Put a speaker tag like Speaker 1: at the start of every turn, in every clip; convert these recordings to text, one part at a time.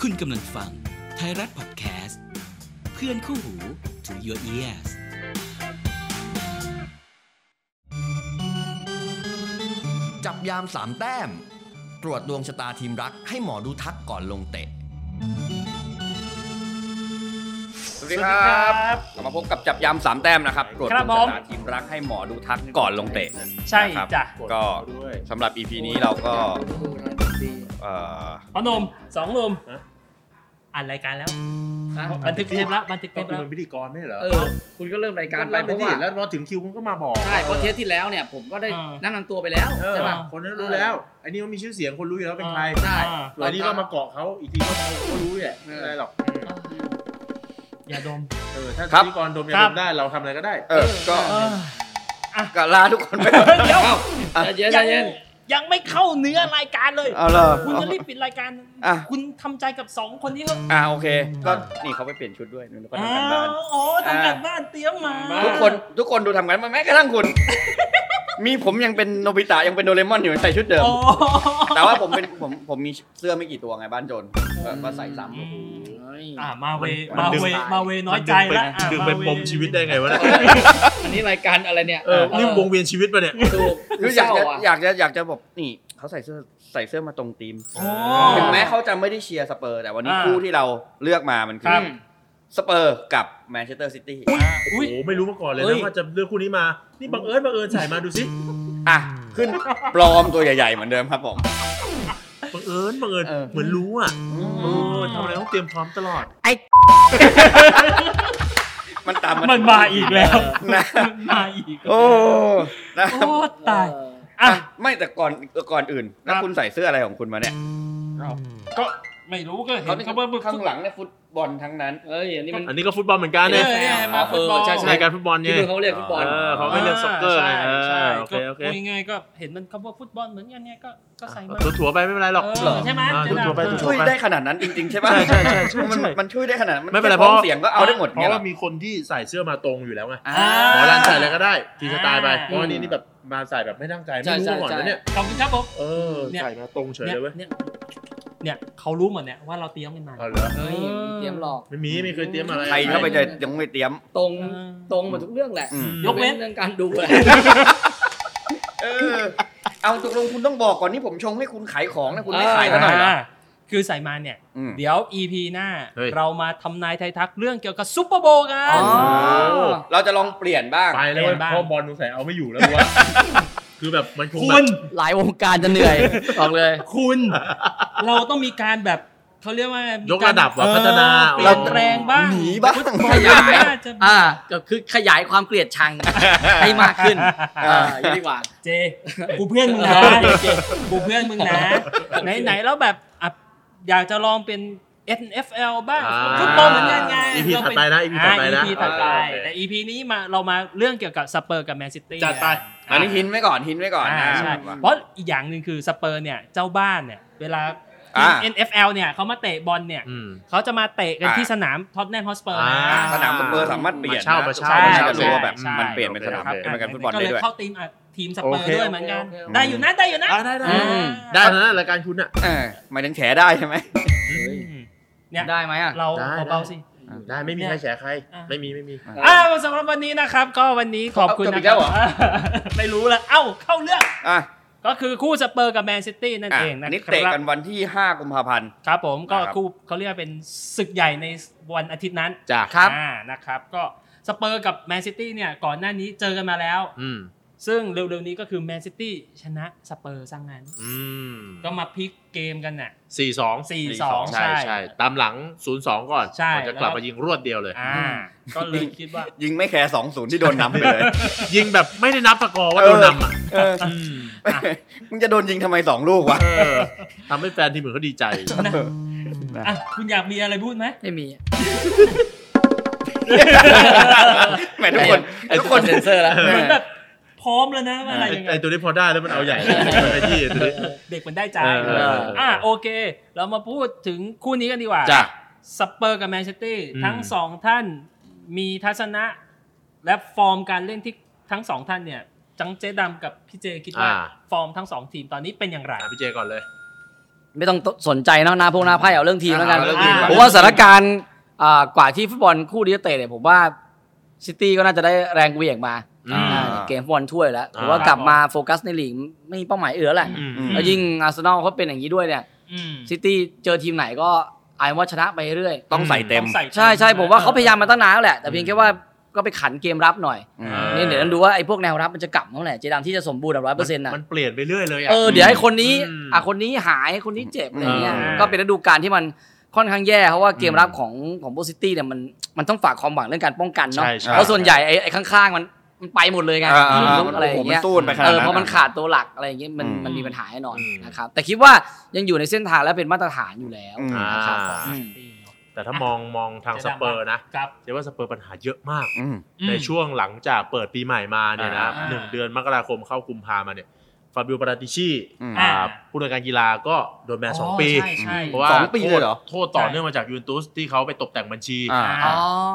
Speaker 1: คุณกำลังฟังไทยรัฐพอดแคสต์เพื่อนคู่หู to your ears
Speaker 2: จับยามสามแต้ม ตรวจดวงชะตาทีมรักให้หมอดูทักก่อนลงเตะ
Speaker 3: สวัสดีครับกลับมาพบกับจับยามสามแต้มนะครับ ตรวจ
Speaker 4: ครับ
Speaker 3: ดวง
Speaker 4: ผม
Speaker 3: ชะตาทีมรักให้หมอดูทักก่อนลงเตะ
Speaker 4: ใช่
Speaker 3: นะครับ
Speaker 4: จ้ะ
Speaker 3: ก็สำหรับ EP นี้เราก็เอ่อ
Speaker 4: พ่อหนุ่มสองหนุ่ม อ่านรายการแล้ว
Speaker 5: ฮะ
Speaker 4: บันทึกเทปแล้วบันทึกเท
Speaker 5: ก็
Speaker 4: ป
Speaker 5: คุณ
Speaker 4: แล้ว
Speaker 5: เป็นพิธีกรไม่ใช่เหรอ
Speaker 4: เออ
Speaker 5: คุณก็เริ่มรายการไป
Speaker 6: ก็
Speaker 5: เพ
Speaker 6: เริ่
Speaker 5: ราะ
Speaker 6: มไป
Speaker 5: ว่า
Speaker 6: ดิ
Speaker 5: แล้วพอถึงคิวคุณก็มาบอก
Speaker 6: ใช่เพราะเทปที่แล้วเนี่ยผมก็ได้
Speaker 4: อ่า
Speaker 6: แนะนำตัวไปแล้ว
Speaker 5: เออ
Speaker 6: ใช่ป่ะ
Speaker 5: คนนั้นรู้แล้วไอ้นี่มันมีชื่อเสียงคนรู้อยู่แล้วเป็นใคร
Speaker 6: ใช่
Speaker 4: อ่า
Speaker 5: ส่วนอันนี้ก็มาเกาะเขาอีกทีก็เขาก็รู้แหละไม่เป็นไรหรอก
Speaker 4: อย่าดม
Speaker 5: เออถ้าพิธีกรดมยา
Speaker 4: ครั
Speaker 5: ด
Speaker 4: บ
Speaker 5: มได้เราทำอะไรก็ได้
Speaker 3: เออก็
Speaker 4: เออ
Speaker 3: ก็ลาทุกคนไป
Speaker 4: เดี๋ยว
Speaker 6: ใจเย็นใจเย็น
Speaker 4: ยังไม่เข้าเนื้อรายการเลย
Speaker 3: เอาเลย
Speaker 4: คุณจะรีบปิดรายการ
Speaker 3: อะ
Speaker 4: คุณทำใจกับสองคนนี้เถอะ
Speaker 3: อ่าโอเค ก็นี่เขาไปเปลี่ยนชุดด้วยแล้วก็
Speaker 4: อ๋อ
Speaker 3: ทำกันบ้าน
Speaker 4: อ๋อทำกันบ้านเตรียมมา
Speaker 3: ทุกคนทุกคนดูทำกันบ้านแม้กระทั่งคุณ มีผมยังเป็นโนบิตะยังเป็นโดเรมอนอยู่ใส่ชุดเดิม
Speaker 4: โอ้
Speaker 3: แต่ว่าผมเป็นผมผมมีเสื้อไม่กี่ตัวไงบ้านโจรก็ก็ใส่ซ้ำ
Speaker 4: อืม
Speaker 6: เฮ้ย
Speaker 4: อ่ามาเว
Speaker 5: มัน
Speaker 4: มา
Speaker 5: ดึง
Speaker 4: เวมาเวน้อยใจแล้วอะ
Speaker 5: ดึงไป
Speaker 4: มาเว
Speaker 5: ปมชีวิตได้ไงวะเนี่ย
Speaker 6: อันนี้รายการอะไรเนี่ย
Speaker 5: เออนี่วงเวียนชีวิตปะเนี่ย
Speaker 6: ถูก
Speaker 3: คืออยากจะ
Speaker 6: เศร้ะ
Speaker 3: อยากจะอยากจะบอกนี่เขาใส่เสื้อใส่เสื้อมาตรงธีม
Speaker 4: โอ้
Speaker 3: ถึงแม้เขาจะไม่ได้เชียร์สเปอร์ แต่วันนี้
Speaker 4: อ่า
Speaker 3: คู่ที่เราเลือกมามันคื
Speaker 4: ครั
Speaker 3: อบสเปอร์กับแมนเชสเตอร์ซิตี้
Speaker 5: โอ้
Speaker 4: อุ้ย
Speaker 5: โหไม่รู้มาก่อนเลย
Speaker 4: เฮ้
Speaker 5: นะ
Speaker 4: ย
Speaker 5: ว่าจะเลือกคู่นี้มา นี่บังเอิญบังเอิญใส่มาดูสิ
Speaker 3: อะขึ้นปลอมตัวใหญ่ๆเหมือนเดิมครับผม
Speaker 5: บังเอิญบังเอิญ
Speaker 3: เออ
Speaker 5: เหมือนรู้อะเออทำอะไรต้องเตรียมพร้อมตลอด
Speaker 3: มันตาม
Speaker 4: มันมาอีกแล้ว
Speaker 3: นะ
Speaker 4: มันมาอีก
Speaker 3: โอ้นะครับ
Speaker 4: โอ้ตาย
Speaker 6: เออ
Speaker 4: อะ
Speaker 3: อะไม่แต่ก่อนก่อนอื่นแล้ว
Speaker 4: ครับ
Speaker 3: คุณใส่เสื้ออะไรของคุณมาเนี่ย
Speaker 4: ก็ไม่รู้ก็เห็
Speaker 3: เขา
Speaker 4: นเขาว่า
Speaker 3: ข้างหลังเนี่ยฟุต บอลทั้งนั้น
Speaker 6: เอ้ยอันนี้มัน
Speaker 5: อันนี้ก็ฟุตบอลเหมือนกันเนี่ย
Speaker 4: เออมาฟุตบอล
Speaker 6: เออใช่ใช่
Speaker 5: รายการฟุตบอล
Speaker 6: ที่
Speaker 5: เนี่ย
Speaker 6: นู่นเขาเรียกฟุตบอล
Speaker 5: เออเขาไม่เล่นซ็อกเกอร์ไงเอ
Speaker 4: ใช่
Speaker 5: อ
Speaker 4: ใช่
Speaker 5: โอเคโอเค
Speaker 4: ก็พูดง่ายๆก็เห็นมันคำว่าฟุตบอลเหมือนกันเนี่ยก็ก็ใส่มา
Speaker 5: ถั่วๆไปไม่เป็นไรหรอก
Speaker 4: เออใช่ไหม
Speaker 5: อ่า
Speaker 4: เจ๊ดำ
Speaker 5: ถั่วๆไป
Speaker 4: เออ
Speaker 5: ถั่
Speaker 3: ช่
Speaker 5: ว
Speaker 3: วย
Speaker 5: ๆไป
Speaker 3: ได้ขนาดนั้นจริงๆใช่ป่ะ
Speaker 5: ใช่ใช่ใช่ใช่
Speaker 3: มัน
Speaker 5: ใช่
Speaker 3: มันช่วยได้ขนาดนั้น
Speaker 5: ไม่เป็นไร
Speaker 3: แค่พ้อง
Speaker 5: เพราะ
Speaker 3: เสียงก็เอาได้หมด
Speaker 5: เพ
Speaker 3: เนี่ย
Speaker 5: ราะ
Speaker 3: เหร
Speaker 5: ว่า
Speaker 3: อ
Speaker 5: มีคนที่ใส่เสื้อมาตรงอยู่แล้วไง
Speaker 3: อ่า
Speaker 5: หมอรันใส่อะไรก็ได้ทีสไตล์ไป
Speaker 4: อ่า
Speaker 5: เพราะว่านี่นี่แบบมาใส่แบบไม่ตั้งใจไม่
Speaker 6: ใช่
Speaker 5: รู้
Speaker 6: ใช่
Speaker 5: มาก่อน
Speaker 6: ใช่
Speaker 5: นะเนี่ย
Speaker 4: ขอบคุณครับผม
Speaker 5: เออ
Speaker 4: เนี่ย
Speaker 5: ใส่มาตรงเฉย
Speaker 4: เนี่ย
Speaker 5: เลยเว้ย
Speaker 4: เนี่ยเนี่ยเขารู้หมดเนี่ยว่าเราเตรียมกันมา
Speaker 5: เอาเหรอ
Speaker 6: เฮ้ยมีเตรียมหลอก
Speaker 5: ไม่มีไม่เคยเตรียมอะไร
Speaker 3: ใครเข้าไปจะยังไม่เตรียม
Speaker 6: ตรง
Speaker 4: เออ
Speaker 6: ตรงหมดทุกเรื่องแหละ
Speaker 3: อืม
Speaker 4: ยกเว้น
Speaker 6: เรื่องการดูแหละ
Speaker 3: เออ เอาตกลงคุณต้องบอกก่อนนี่ผมชงให้คุณขายของนะคุณไม่ขายซะหน่อยเหรอา
Speaker 4: คือใส่มาเนี่ย
Speaker 3: อืม
Speaker 4: เดี๋ยว EP หน้า
Speaker 5: เฮ้ย
Speaker 4: เรามาทำนายไทายทักเรื่องเกี่ยวกับซุปเปอร์โบว์กัน
Speaker 6: อ๋อ
Speaker 3: เราจะลองเปลี่ยนบ้าง
Speaker 5: ไปแล้วเว้ย
Speaker 4: เปลี่ยนบ้าง
Speaker 5: เพราะบอลสงสัยเอาไม่อยู่แล้ววะ คือแบบมันคง
Speaker 4: คุ
Speaker 5: แบบ
Speaker 4: ณ
Speaker 6: หลายวงการจะเหนื่อยบอกเลย
Speaker 4: คุณ เราต้องมีการแบบเขาเรียกว่าย
Speaker 5: กระดับว่ะ
Speaker 4: เออ
Speaker 5: พัฒนา
Speaker 4: เปลี่ยนแปลงบ้าง
Speaker 3: หนีบ้าง
Speaker 4: ฟุตบอล
Speaker 6: ขยาย
Speaker 4: น่จะ
Speaker 6: อ่าก็คือขยายความเกลียดชังให้มากขึ้นอ่าอย่างนี้ดีกว่า
Speaker 4: เจกูเพื่อนมึงนะกูเพื่อนมึงนะไหนไหนๆแล้วแบบอะอยากจะลองเป็น NFL บ้าง
Speaker 5: อ่า
Speaker 4: ฟุตบอลเหมือนกันไง
Speaker 5: EP ถัดไปนะ EP ถัดไปนะ
Speaker 4: อ่า EP ถัดไป
Speaker 5: โอเค
Speaker 4: แต่ EP นี้มาเรามาเรื่องเกี่ยวกับสเปอร์กับแมนซิตี้
Speaker 5: จัดไป
Speaker 3: อันนี้หินไว้ก่อนหินไว้ก่อน
Speaker 4: อ่า
Speaker 3: นะ
Speaker 4: ใช่เพราะอีกอย่างหนึ่งคือสเปอร์เนี่ยเจ้าบ้านเนี่ยเวลา
Speaker 3: อ่า
Speaker 4: NFL เนี่ยเขามาเตะบอลเนี่ย
Speaker 5: อืม
Speaker 4: เขาจะมาเตะกัน
Speaker 3: อ่า
Speaker 4: ที่สนามท็อตแนมฮอสเปอร์
Speaker 5: อ่า
Speaker 3: อ่าสนามสเปอร์สามารถเปลี่ยน
Speaker 5: มาเช่า
Speaker 3: นะ
Speaker 5: มาเช่า
Speaker 3: ใช่
Speaker 5: มาเช่า
Speaker 3: จะรู้ว่าแบบ
Speaker 4: ใช่
Speaker 3: มันเปลี่ยนเป็นสนาม
Speaker 5: โอเค
Speaker 3: เป็นการฟุตบอล
Speaker 4: ก็
Speaker 3: ได้
Speaker 4: เลย
Speaker 3: ด้วย
Speaker 4: เข้าทีมอะทีมสเปอร์
Speaker 5: โอเค
Speaker 4: ด้วยเหมือนกัน
Speaker 6: โอเคโอเค
Speaker 4: ได้อยู่นะได้อยู่นะ
Speaker 5: อ่าได้ได้
Speaker 4: อ่า
Speaker 5: ได้นะรายการคุณอะ
Speaker 3: เออหมายถึงแฉได้ใช่ไหม
Speaker 4: เนี่ย
Speaker 6: ได้ไหมอะ
Speaker 4: เรา
Speaker 5: ได้
Speaker 4: เบาๆสิ
Speaker 5: ได้ไม่มีใครแฉใคร
Speaker 4: อะ
Speaker 5: ไม่มีไม่มี
Speaker 4: อ้าวสำหรับวันนี้นะครับ ก็วันนี้ขอบคุณ
Speaker 3: เอาจบ
Speaker 4: นะ
Speaker 3: อีก
Speaker 4: ค
Speaker 3: แล้
Speaker 4: รับ
Speaker 3: วเหรอ
Speaker 4: ไม่รู้ละเอ้าเข้าเรื่อง
Speaker 3: อะ
Speaker 4: ก็คือคู่สเปอร์กับแมนซิตี้นั่น
Speaker 3: อะ
Speaker 4: เองนะ
Speaker 3: อันนี้
Speaker 4: ค
Speaker 3: เตะ
Speaker 4: รับ
Speaker 3: กันวันที่ 5 กุมภาพันธ์
Speaker 4: ครับผมก็
Speaker 3: นะครับ
Speaker 4: คู่เขาเรียกว่าเป็นศึกใหญ่ในวันอาทิตย์นั้น
Speaker 5: จ้ะ
Speaker 6: ครับ
Speaker 4: อ่านะครับก็สเปอร์กับแมนซิตี้เนี่ยก่อนหน้านี้เจอกันมาแล้ว
Speaker 5: อืม
Speaker 4: ซึ่งเร็วๆนี้ก็คือแมนซิตี้ชนะสเปอร์ซะงั้น
Speaker 5: อืม
Speaker 4: ก็มาพลิกเกมกันน่ะ
Speaker 5: สี่สอง
Speaker 4: สี่สอง
Speaker 5: ใช่
Speaker 4: ใช่
Speaker 5: ใช่ตามหลังศูนย์สองก่อน
Speaker 4: ใช่
Speaker 5: ก่อนจะกลับ
Speaker 4: แล้ว
Speaker 5: มายิงรวดเดียวเลย
Speaker 4: อ่าก็เลยคิดว่า
Speaker 3: ยิงไม่แคร์สองศูนย์ที่โดนนำไปเลย
Speaker 5: ยิงแบบไม่ได้นับสกอร์ว่าโดนนำอะ
Speaker 3: เออ
Speaker 5: มึ
Speaker 3: งจะโดนยิงทำไมสองลูกวะ
Speaker 5: เออทำให้แฟนทีมอื่นเขาดีใจ
Speaker 4: อะคุณอยากมีอะไรพูดไหม
Speaker 6: ไม่มี
Speaker 3: แหมทุกคน
Speaker 6: ไอ้
Speaker 3: ทุ
Speaker 6: ทุ
Speaker 3: ก
Speaker 6: ก
Speaker 3: ค
Speaker 6: คนนเซนเซอร์แล้ว
Speaker 4: เหมือนแบบพร้อมแล้วนะว่าอะไร
Speaker 5: ไอ้
Speaker 4: ยังไง
Speaker 5: ไอตัวนี้พอได้แล้วมันเอาใหญ่ไอ้ที่ตัวนี้
Speaker 4: เด็กมันได้ใจ
Speaker 5: เออ
Speaker 4: เอออะโอเค เรามาพูดถึงคู่นี้กันดีกว่า
Speaker 5: จ้ะ
Speaker 4: สเปอร์กับแมนเชสเตอร์
Speaker 5: อืม
Speaker 4: ทั้งสองท่านมีทัศนะ และฟอร์มการเล่นที่ทั้งสองท่านเนี่ย จังเจดำกับพี่เจคิดว่า
Speaker 5: อ่า
Speaker 4: ฟอร์มทั้งสองทีมตอนนี้เป็นอย่างไร
Speaker 5: อะพี่เจก่อนเลย
Speaker 6: ไม่ต้องสนใจเนอะหน้าพวกหน้าไพ่เอาเรื่องทีมแล้วกัน
Speaker 3: เอาเรื่องทีมก่อน
Speaker 6: ผมว่าสถานการณ์อ่ากว่าที่ฟุตบอลคู่นี้จะเตะเนี่ยผมว่าซิตี้ก็น่าจะได้แรงเหวี่ยงมา
Speaker 5: อืม
Speaker 6: อ่าเกมฟุตบอลถ้วยแล้วผมว่ากลับมาโฟกัสในลีกไม่มีเป้าหมายอื่นแล้วแหละ
Speaker 5: อืม
Speaker 3: อืม
Speaker 6: แล้วยิ่งอาร์เซนอลเขาเป็นอย่างนี้ด้วยเนี่ย
Speaker 4: อืม
Speaker 6: ซิตี้เจอทีมไหนก็อายว่าชนะไปเรื่อย
Speaker 3: ต้องใส่เต็ม
Speaker 4: ต้องใส่
Speaker 6: ใช่ใช่ผมว่าเขาพยายามมาตั้งนานแล้วแหละแต่เพียงแค่ว่า ก็ไปขันเกมรับหน่อย
Speaker 3: อืม
Speaker 6: นี่เดี๋ยวต้องดูว่าไอ้พวกแนวรับมันจะกลับเมื่อไหร่เจดามที่จะสมบูรณ์แบบร้อยเปอร์เซ็นต์ะ
Speaker 5: มันเปลี่ยนไปเรื่อยเลยอะ
Speaker 6: เออเดี๋ยวให้คนนี้
Speaker 5: อืม
Speaker 6: อะคนนี้หายคนนี้เจ็บอะไรเงี้ย
Speaker 5: เออ
Speaker 6: ก็เป็นฤดูกาลที่มันค่อนข้างแย่เพราะว่าเกมรับของของโบซิตี้เนี่ยมันมันต้องฝากความหวังเรื่องการป้องกันเนาะ
Speaker 5: ใช่ใช่
Speaker 6: เพราะส่วนใหญ่ไอ้ไอ้ข้างๆมันมันไปหมดเลยไง
Speaker 3: อ่าอ่า
Speaker 6: ลุกอะไรอย่างเงี้ย
Speaker 3: โอ้โหมันสู้กันไปขนาดนั้น
Speaker 6: เออเพราะมันขาดตัวหลักอะไรอย่างเงี้ยมัน
Speaker 3: อืม
Speaker 6: มันมีปัญหาแน่นอน
Speaker 5: อืม
Speaker 6: นะครับแต่คิดว่ายังอยู่ในเส้นทางและเป็นมาตรฐานอยู่แล้ว
Speaker 3: อืม
Speaker 6: นะครับ
Speaker 5: อ่า
Speaker 6: อืม
Speaker 5: แต่ถ้ามองมองทางสเปอร์นะครับเจ๊ว่าสเปอร์ปัญหาเยอะมาก
Speaker 3: อืม
Speaker 5: ในช่วงหลังจากเปิดปีใหม่มาเนี่ยนะ
Speaker 3: อ่า
Speaker 5: หนึ่งเดือนมกราคมเข้ากุมภามาเนี่ยฟาบิโอปาราติชี
Speaker 3: อืม
Speaker 5: อ่าผู้อำนวยการกีฬาก็โดนแบนสองปี
Speaker 4: ใช่ใช่
Speaker 5: เพราะว่า
Speaker 3: สองปีเลยเหรอ
Speaker 5: โทษต่อเนื่องมาจากยูเวนตุสที่เขาไปตกแต่งบัญชี
Speaker 3: อ่า
Speaker 4: อ่า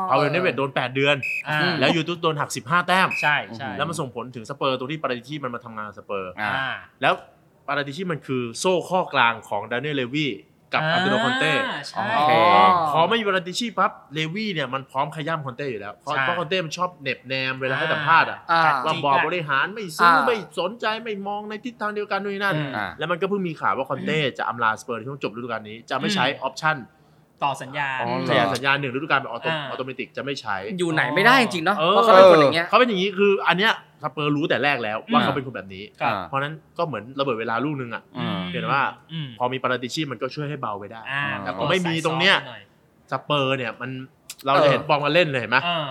Speaker 5: เอาเวนเนเวตโดน 8 เดือน
Speaker 4: อ่า
Speaker 6: อืม
Speaker 5: แล้วยูเวนตุสโดนหัก 15 แต้ม
Speaker 4: ใช่ใช่
Speaker 5: แล้วมันส่งผลถึงสเปอร์ตัวที่ปาราติชีมันมาทำงานกับสเปอร์
Speaker 3: อ่า
Speaker 4: อ่า
Speaker 5: แล้วปาราติชีมันคือโซ่ข้อกลางของแดเนียลเลวี กับอันโตนิโอคอนเต้
Speaker 4: ใช่
Speaker 3: โอเค
Speaker 5: พอไม่มีปาราติชีปั๊บเลวีเนี่ยมันพร้อมขย้ำคอนเต้อยู่แล้วเพราะ
Speaker 4: ใช่
Speaker 5: เพราะคอนเต้มันชอบเหน็บแนมเวลาให้สัมภาษณ์อะ
Speaker 6: อ่า
Speaker 5: ว่าบอร์ดบริหารไม่ซื้อ
Speaker 6: อ่า
Speaker 5: ไม่สนใจไม่มองในทิศทางเดียวกันนู่นนั่น
Speaker 4: อืม
Speaker 3: อ่า
Speaker 5: แล้วมันก็เพิ่งมีข่าวว่าคอนเต้จะอำลาสเปอร์ในช่วงจบฤดูกาลนี้จะไม่ใช้ option
Speaker 4: ต่อสัญญา
Speaker 3: อ๋อ
Speaker 5: สัญญาสัญญาหนึ่งฤดูกาลแบบ auto อ่า automatic จะไม่ใช้
Speaker 6: อยู่ไหนไม่ได้จริงๆเนาะ
Speaker 5: เออ
Speaker 6: เพราะเขาเป็นคนอย่างเงี้ย
Speaker 5: เขาเป็นอย่างนี้คืออันเนี้ย สเปอร์รู้แต่แรกแล้วว่า
Speaker 4: อืม
Speaker 5: เขาเป็นคนแบบนี้
Speaker 4: ครับ
Speaker 3: อ่า
Speaker 5: เพราะฉะนั้นก็เหมือนระเบิดเวลาลูกนึงอะ
Speaker 3: อืม
Speaker 5: เห็นว่า
Speaker 4: อืม
Speaker 5: พอมีปาราติชีมันก็ช่วยให้เบาไปได้
Speaker 4: อ่า
Speaker 3: แต่พ
Speaker 5: อไม่มีตรงเนี้ย
Speaker 4: หน่อย
Speaker 5: สเปอร์เนี่ยมันเราจะเห็นฟอร์มกันเล่นเลยเห็นไหม
Speaker 4: อ่า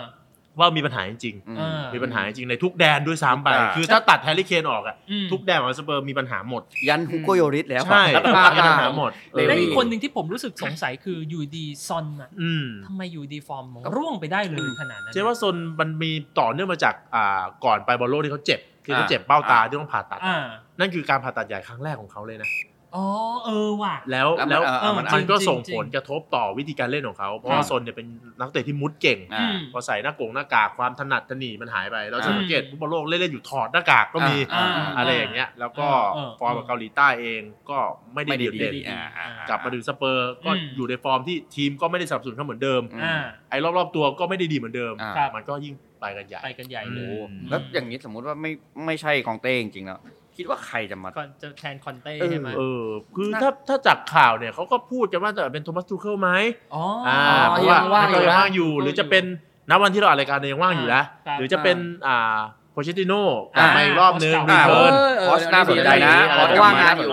Speaker 5: ว่ามีปัญหาจริง
Speaker 3: อืม
Speaker 4: อ่า
Speaker 5: ๆมีปัญหาจริงๆในทุกแดนด้วยซ้ำไป
Speaker 3: อ่า
Speaker 5: คือถ้าตัดแฮร์รี่เคนออกอะ
Speaker 4: อืม
Speaker 5: ทุกแดนของสเปอร์มีปัญหาหมด
Speaker 3: ยันฮุโกโยริสแล้ว
Speaker 5: ใช่
Speaker 3: แล้วก็
Speaker 5: มีปัญหาหมด
Speaker 3: เลวี่
Speaker 4: และอีกคนหนึ่งที่ผมรู้สึกสงสัยคืออยู่ดีๆซนอะ
Speaker 5: อืม
Speaker 4: ทำไมอยู่ดีฟอร์มร่วงไปได้เลยขนาดนั้น
Speaker 5: เจ๊ว่าซนมันมีต่อเนื่องมาจากอ่าก่อนไปบอลโลกที่เขาเจ็บคือเขาเจ็บเบ้าตาที่ต้องผ่าตัด
Speaker 4: อ่า
Speaker 5: นั่นคือการผ่าตัดใหญ่ครั้งแรกของเขาเลยนะ
Speaker 4: อ๋อเออว่ะ
Speaker 5: แล้ว
Speaker 3: แล้วมัน
Speaker 5: แล้ว
Speaker 3: เออมัน
Speaker 5: มันก็
Speaker 4: จริงๆ
Speaker 5: ส่ง
Speaker 4: จริง
Speaker 5: ผลกระทบต่อวิธีการเล่นของเขา เพราะว่าครั
Speaker 3: บ
Speaker 5: ซนเนี่ยเป็นนักเตะที่มุดเก่ง
Speaker 3: อ่า
Speaker 4: อืม
Speaker 5: พอใส่หน้ากงหน้ากากความถนัดถนีมันหายไป เราจะ
Speaker 4: อ่า
Speaker 5: สังเกตฟุตบอลโลกเล่นๆอยู่ถอดหน้ากากก็มี
Speaker 3: อ่า
Speaker 5: อะไรอย่างเงี้ย แล้วก็
Speaker 4: เออเออ
Speaker 5: ฟอร์มกับเกาหลีใต้เองก็ไม่ได้
Speaker 3: ไม่ได้
Speaker 5: โดดเด่น
Speaker 3: ดีอ่าอ่า
Speaker 5: กลับมาถึงสเปอร์ก็
Speaker 4: อืม
Speaker 5: อยู่ในฟอร์มที่ทีมก็ไม่ได้สนับสนุนเขาเหมือนเดิม
Speaker 3: อืม
Speaker 4: อ่า
Speaker 5: ไอ้รอบๆตัวก็ไม่ได้ดีเหมือนเดิม
Speaker 3: อ่า
Speaker 4: ครับ
Speaker 5: มันก็ยิ่งไปกันใหญ่
Speaker 4: ไปกันใหญ่เล
Speaker 5: โอ้
Speaker 4: ย
Speaker 5: โห
Speaker 3: แล้วอย่างนี้สมมุติว่าไม่ไม่ใช่คอนเต้จริงๆแล้ว คิดว่าใครจะมา
Speaker 4: ก็จะแทนคอนเต้
Speaker 3: เออ
Speaker 4: ใช่ไหม
Speaker 5: เออคือ
Speaker 3: น่า
Speaker 5: ถ้าถ้าจากข่าวเนี่ยเขาก็พูดกันว่าจะเป็นโทมัสทูเคิลไหม
Speaker 4: อ๋อ
Speaker 5: อ่า
Speaker 6: อ๋อ
Speaker 5: เพราะว่า
Speaker 6: ยังว่างอยู่
Speaker 5: ยัง
Speaker 6: นะ
Speaker 5: ว่างอยู่ หรือจะเป็นณวันที่เราอัดรายการเนี่ยยังว่างอยู่นะ
Speaker 4: ครับ
Speaker 5: หรือจะเป็นอ่าโพเชติโน่ก
Speaker 3: อ่า
Speaker 5: ลับมาอีกรอบนึง
Speaker 4: อ่า
Speaker 5: return
Speaker 3: คอสน่าสนใจนะ
Speaker 6: เพราะว่างงานอยู่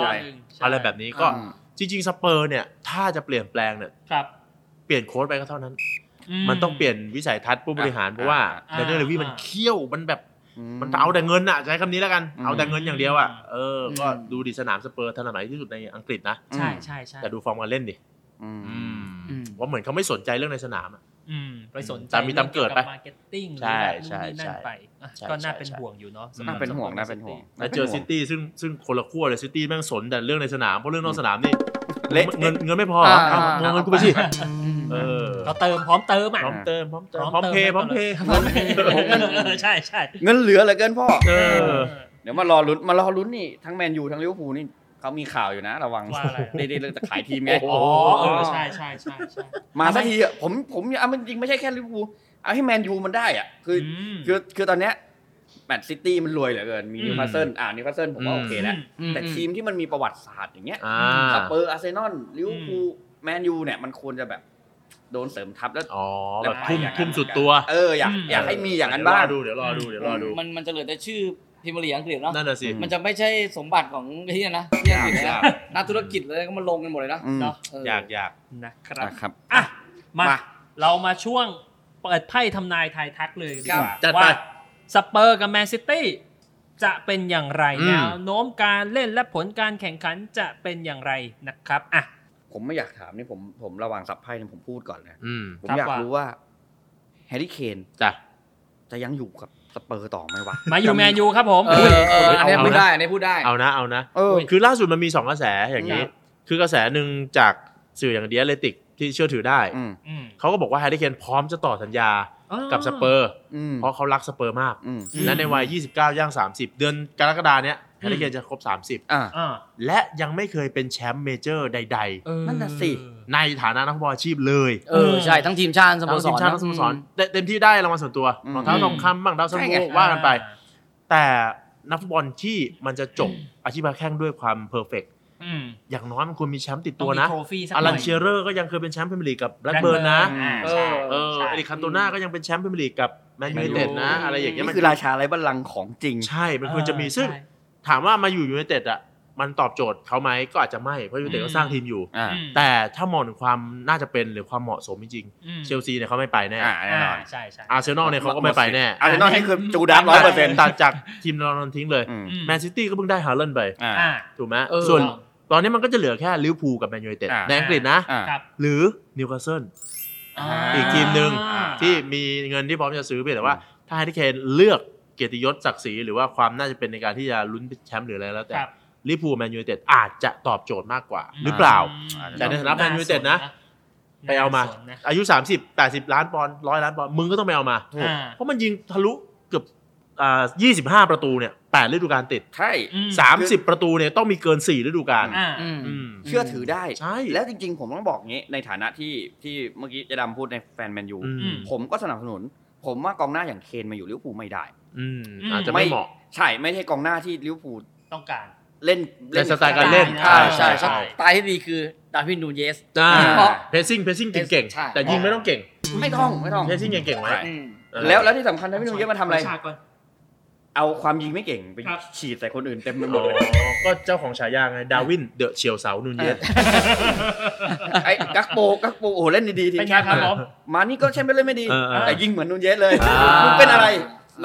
Speaker 5: อะไรแบบนี้ก็
Speaker 3: อืม
Speaker 5: จริงๆสเปอร์เนี่ย ถ้าจะเปลี่ยนแปลงเนี่ย
Speaker 4: ครับ
Speaker 5: เปลี่ยนโค้ชไปก็เท่านั้น
Speaker 4: อื
Speaker 5: มันต้องเปลี่ยนวิสัยทัศน์ผู้บริหารเพราะว่า
Speaker 4: อ่า
Speaker 5: เดนเนียลเลวี่
Speaker 4: อ่ามั
Speaker 5: มันเคี่ยวมันแบบ
Speaker 3: อื
Speaker 5: มันเอาแต่เงินอะใช้คำนี้แล้วกัน
Speaker 3: อืม
Speaker 5: เอาแต่เงินอย่างเดียวอะเออก็
Speaker 6: อืม
Speaker 5: ดูดิสนามสเปอร์ทันสมัยที่สุดในอังกฤษนะ
Speaker 4: ใช่ใช่ใช่
Speaker 5: แต่ดูฟอร์มการเล่นดิ
Speaker 3: อืม
Speaker 6: อืม
Speaker 5: ว่าเหมือนเขาไม่สนใจเรื่องในสนามอะ
Speaker 4: อืมไปสนใจ
Speaker 5: ตามมีตามเกิดไป
Speaker 4: marketing
Speaker 5: ใช่
Speaker 4: หรือ
Speaker 5: ใช่
Speaker 4: แบบนู่นนี่นั่น
Speaker 5: ใช่
Speaker 4: ไปอะ
Speaker 5: ใช่
Speaker 4: ก็น่า
Speaker 5: ใช่
Speaker 4: เป็น
Speaker 5: ใช่
Speaker 4: ห่วงอยู่เนาะสำห
Speaker 3: น่า
Speaker 4: รับ
Speaker 3: เป็นห่วง
Speaker 4: สเปอร์
Speaker 3: น่าเป็นห่วง
Speaker 5: แล้วเจอซิตี้ซึ่งซึ่งคนละขั้วเลยซิตี้แม่งสนแต่เรื่องในสนามเพราะเรื่องนอกสนามนี่
Speaker 3: เละ
Speaker 5: เงินเงินไม่พอเหรอ
Speaker 6: อ่า
Speaker 5: เอาเอาเงินกูไปสิเออ
Speaker 4: ก็เติมพร้อมเติมอะ
Speaker 5: พร้อมเติมพร้อมเติม
Speaker 4: พ
Speaker 5: พ
Speaker 4: ร้
Speaker 5: ร้
Speaker 4: อ
Speaker 5: อ
Speaker 4: ม
Speaker 5: ม
Speaker 4: เติ
Speaker 5: มพร้อ
Speaker 4: มเพ
Speaker 5: ย์พร้อมเพย์
Speaker 4: เออใช่ใช่
Speaker 3: เงินเหลือเหลือเกินพ่อ
Speaker 5: เออ
Speaker 3: เดี๋ยวมารอลุ้นมารอลุ้นนี่ทั้งแมนยูทั้งลิเวอร์พูลนี่เขามีข่าวอยู่นะระวัง
Speaker 4: ว่าอะไร
Speaker 3: เด็ดๆเรื่องจะขายทีมไง
Speaker 4: อ๋อเออใช่ใช่ใช่ใช่
Speaker 3: มาสักทีอะผมผมเอามันจริงไม่ใช่แค่ลิเวอร์พูลเอาให้แมนยูมันได้อะคืออ
Speaker 4: ม
Speaker 3: คือคือตอนเนี้ยแมนซิตี้มันรวยเหลือเกินมี
Speaker 4: อืม
Speaker 3: นิวคาสเซิลอ่านิวคาสเซิลผมว่า
Speaker 5: อืม
Speaker 3: โอเคแล้ว
Speaker 6: อืม
Speaker 3: แต่ทีมที่มันมีประวัติศาสตร์อย่างเงี้ย
Speaker 5: อ่า
Speaker 3: สเปอร์อาร์เซนอลลิเวอร์พูลแมนยูเนี่ยมันควรจะแบบโดนเสริมทัพแล้ว
Speaker 5: อ๋อ
Speaker 3: แล้ว
Speaker 5: แบ
Speaker 3: ว
Speaker 5: บ
Speaker 3: ไป
Speaker 5: ทุ่ม
Speaker 3: อย่างนั้น
Speaker 5: ทุ่มสุดตัว
Speaker 3: เอออยาก
Speaker 4: อืม
Speaker 3: อยากให้มีอย่างนั้นบ้าง
Speaker 5: เดี๋ยวรอดูเดี๋ยวรอดูเดี๋ยวรอดู
Speaker 6: มันมันจะเหลือแต่ชื่อพรีเมียร์ลีกอังกฤษเนาะ
Speaker 5: นั่นน่ะสิ
Speaker 6: มันจะไม่ใช่สมบัติของที่นี่นะที่อังกฤษเลยนะนักธุรกิจเลยก็มาลงกันหมดเลยนะ
Speaker 3: อืม
Speaker 6: เนาะเอ
Speaker 5: ยากอยาก
Speaker 4: นะครับ
Speaker 3: นะครับ
Speaker 4: อะมา
Speaker 3: มา
Speaker 4: เรามาช่วงเปิดไพ่ทำนายทายทักเลยดีกว่า
Speaker 5: จัดไป
Speaker 4: ว่า สเปอร์กับแมนซิตี้จะเป็นอย่างไร
Speaker 5: อืม
Speaker 4: แนวโน้มการเล่นและผลการแข่งขันจะเป็นอย่างไรนะครับอะ
Speaker 3: ผมไม่อยากถามนี่ผมผมระหว่างสับไพ่เนี่ยผมพูดก่อนนะ
Speaker 5: อืม
Speaker 3: ผม
Speaker 4: ครับ
Speaker 3: อยาก
Speaker 4: ว่า
Speaker 3: รู้ว่าแฮร์รี่เคน
Speaker 5: จ้ะ
Speaker 3: จะยังอยู่กับสเปอร์ต่อไหมวะ
Speaker 4: มาอยู่แมนยูครับผม
Speaker 6: เออเอออันนี้
Speaker 5: เอา
Speaker 6: พูด
Speaker 5: นะ
Speaker 6: ได้อันนี้พูดได้
Speaker 5: เอานะเอานะ
Speaker 3: เออ
Speaker 5: คือล่าสุดมันมีสองกระแสอย่างนี้
Speaker 4: ครับ
Speaker 5: คือกระแสหนึ่งจากสื่ออย่าง The Athletic ที่เชื่อถือได้
Speaker 3: อืม
Speaker 4: อืม
Speaker 5: เขาก็บอกว่าแฮร์รี่เคนพร้อมจะต่อสัญญา กับสเปอร์
Speaker 3: อืม
Speaker 5: เพราะเขารักสเปอร์มาก
Speaker 3: อืม
Speaker 5: และในวัย 29 ย่าง 30 เดือนกรกฎาเนี้ยแฮร์รี่เคนจะครบ
Speaker 3: อ่า
Speaker 4: อ่า
Speaker 5: 30 และยังไม่เคยเป็นแชมป์ major ใด
Speaker 4: เออ
Speaker 3: นั่นน่ะสิ
Speaker 5: ๆในฐานะนักฟุตบอลอาชีพเลย
Speaker 6: เออใช่ทั้งทีมชาติทั้งสโมสร
Speaker 5: ทั้งทีมชาติทั้งสโมสรเต็มเต็มที่ได้รางวัลส่วนตัว
Speaker 3: อืม
Speaker 5: รองเท้าทองคำบ้างดาวซัล
Speaker 3: โว
Speaker 5: ใช่
Speaker 3: ไง
Speaker 5: ว่ากันไป แต่นักฟุตบอลที่มันจะจบอาชีพแข่งด้วยความ perfect อื
Speaker 4: ม
Speaker 5: อย่างน้อยมันควรมีแชมป์ติด
Speaker 4: ตั
Speaker 5: ว
Speaker 4: นะ trophy สัก
Speaker 5: อั
Speaker 4: น่
Speaker 5: นเชียเรอร์ก็ยังเคยเป็นแชมป์พรีเมียร์ลีกกับแบล็กเบิร์นนะ
Speaker 4: อ่า
Speaker 3: เอ
Speaker 4: ใช่
Speaker 3: อ
Speaker 5: เออ
Speaker 4: ใช่
Speaker 5: เอริกคันโตนาก็ยังเป็นแชมป์พรีเมียร์ลีกกับแมนยูไนเต็ดนะอะไรอย่างเงี้ย
Speaker 3: นี่
Speaker 5: มัน
Speaker 3: คือราชาไรบัลลังก์ของจริง
Speaker 5: ใช่มันควรจะมี
Speaker 4: เออ
Speaker 5: ซึ่ง
Speaker 4: ใช่
Speaker 5: ถามว่ามาอยู่ยูไนเต็ดอะมันตอบโจทย์เขาไหมก็อาจจะไม่เพราะยูไนเต็ดก็สร้างทีมอยู่
Speaker 3: อ่า
Speaker 4: อืม
Speaker 5: แต่ถ้ามองถึงความน่าจะเป็นหรือความเหมาะสมจริง
Speaker 4: อืม
Speaker 5: ๆเชลซีเนี่ยเขาไม่ไปแน่
Speaker 3: อ่าแน่นอน
Speaker 4: ใช่ใช่
Speaker 5: อาร์เซนอลเนี่ยเขาก็ไม่ไปแน่
Speaker 3: อาร์เซนอลนี่คือ Judas ร้อยเปอร์เซ็นต์
Speaker 5: ตัดจากทีมลอนดอนทิ้งเลย
Speaker 4: อืม
Speaker 5: แมนซิตี้ก็เพิ่งได้ฮาเลนไป
Speaker 3: อ่า
Speaker 4: อ่า
Speaker 5: ถูกไหม
Speaker 6: เออ
Speaker 5: ส่วน ตอนนี้มันก็จะเหลือแค่ลิเวอร์พูลกับแมนยูไนเต็ด
Speaker 3: อ่า
Speaker 5: ในอังกฤษนะ
Speaker 3: อ่า
Speaker 4: ครับ
Speaker 5: หรือนิวคาสเซิล
Speaker 4: อ่า
Speaker 5: อีกทีมหนึ่ง
Speaker 4: อ่า
Speaker 5: ที่มีเงินที่พร้อมจะซื้อเพียงแต่ว่า ถ้าแฮร์รี่เคนเลือกเกียรติยศศักดิ์ศรีหรือว่าความน่าจะเป็นในการที่จะลุ้นแชมป์หรืออะไรแล้วแต่
Speaker 4: ครับ
Speaker 5: ลิเวอร์พูลแมนยูไนเต็ดอาจจะตอบโจทย์มากกว่า หรือเปล่า
Speaker 4: อืม
Speaker 5: แต่ในฐานะแฟนยูไนเต็ดนะ ไปเอามา
Speaker 4: สนนะ
Speaker 5: อายุ 30 80 ล้านปอนด์ร้อยล้านปอนด์มึงก็ต้องไปเอามา
Speaker 4: อ่า
Speaker 5: เพราะมันยิงทะลุ เกือบอ่า25ประตูเนี่ย8ฤดูกาลติด
Speaker 3: ใช่
Speaker 4: อืม
Speaker 5: 30ประตูเนี่ยต้องมีเกิน4ฤดูกาล
Speaker 4: อ่า
Speaker 6: อืม
Speaker 5: อืม
Speaker 3: เชื่อถือได้
Speaker 5: ใช่
Speaker 3: แล้วจริงๆ ผมต้องบอกงี้ในฐานะที่ที่เมื่อกี้เจะดำพูดในแฟนแมนยู
Speaker 5: อืม
Speaker 4: อืม
Speaker 3: ผมก็สนับสนุน ผมว่ากองหน้าอย่างเคนมาอยู่ลิเวอร์พูลไม่ได้
Speaker 5: อืม
Speaker 4: อืม
Speaker 5: อาจจะไม่เหมาะ
Speaker 3: ใช่ไม่ใช่กองหน้าที่ลิเวอร์พูล
Speaker 4: ต้องการ
Speaker 3: เล่น
Speaker 5: ในสไตล์การเล่น
Speaker 3: ใช่
Speaker 6: ใช่
Speaker 3: ใช่
Speaker 6: ใช่
Speaker 3: ใช่
Speaker 6: สไตล์ที่ดีคือดาร์วินนูนเยส
Speaker 5: อ่า
Speaker 6: เพราะ
Speaker 5: pressing pressing เก่ง
Speaker 6: ใช่
Speaker 5: ๆแต่ยิงไม่ต้องเก่ง
Speaker 3: ไม่ต้องไม่ต้อง
Speaker 5: pressing เก่งๆไว้
Speaker 3: ใช่
Speaker 6: อืม
Speaker 5: เออ
Speaker 3: แล้วแล้วที่สำคัญนะพี่นุ่มเยอะมาทำอะไร
Speaker 4: ฉากก่อน
Speaker 3: เอาความยิงไม่เก่งไป
Speaker 4: ครับ
Speaker 3: ฉีดใส่คนอื่นเต็มไปหมดเลยอ๋อ
Speaker 5: ก็เจ้าของฉายาไงดาวินเดอะเชียวเสานูนเยส
Speaker 3: ไอ้กักโปกักโปโอ้โหเล่นดีๆที
Speaker 4: เป็
Speaker 3: ม
Speaker 4: นไง
Speaker 3: ชาติ
Speaker 4: ครับผม
Speaker 3: มานี่ก็ใช่ไม่เล่นไม่ดี
Speaker 5: เออเออ
Speaker 3: แต่ยิงเหมือนนูนเยสเลย
Speaker 5: อ่ามึ
Speaker 3: มึงเป็นอะไร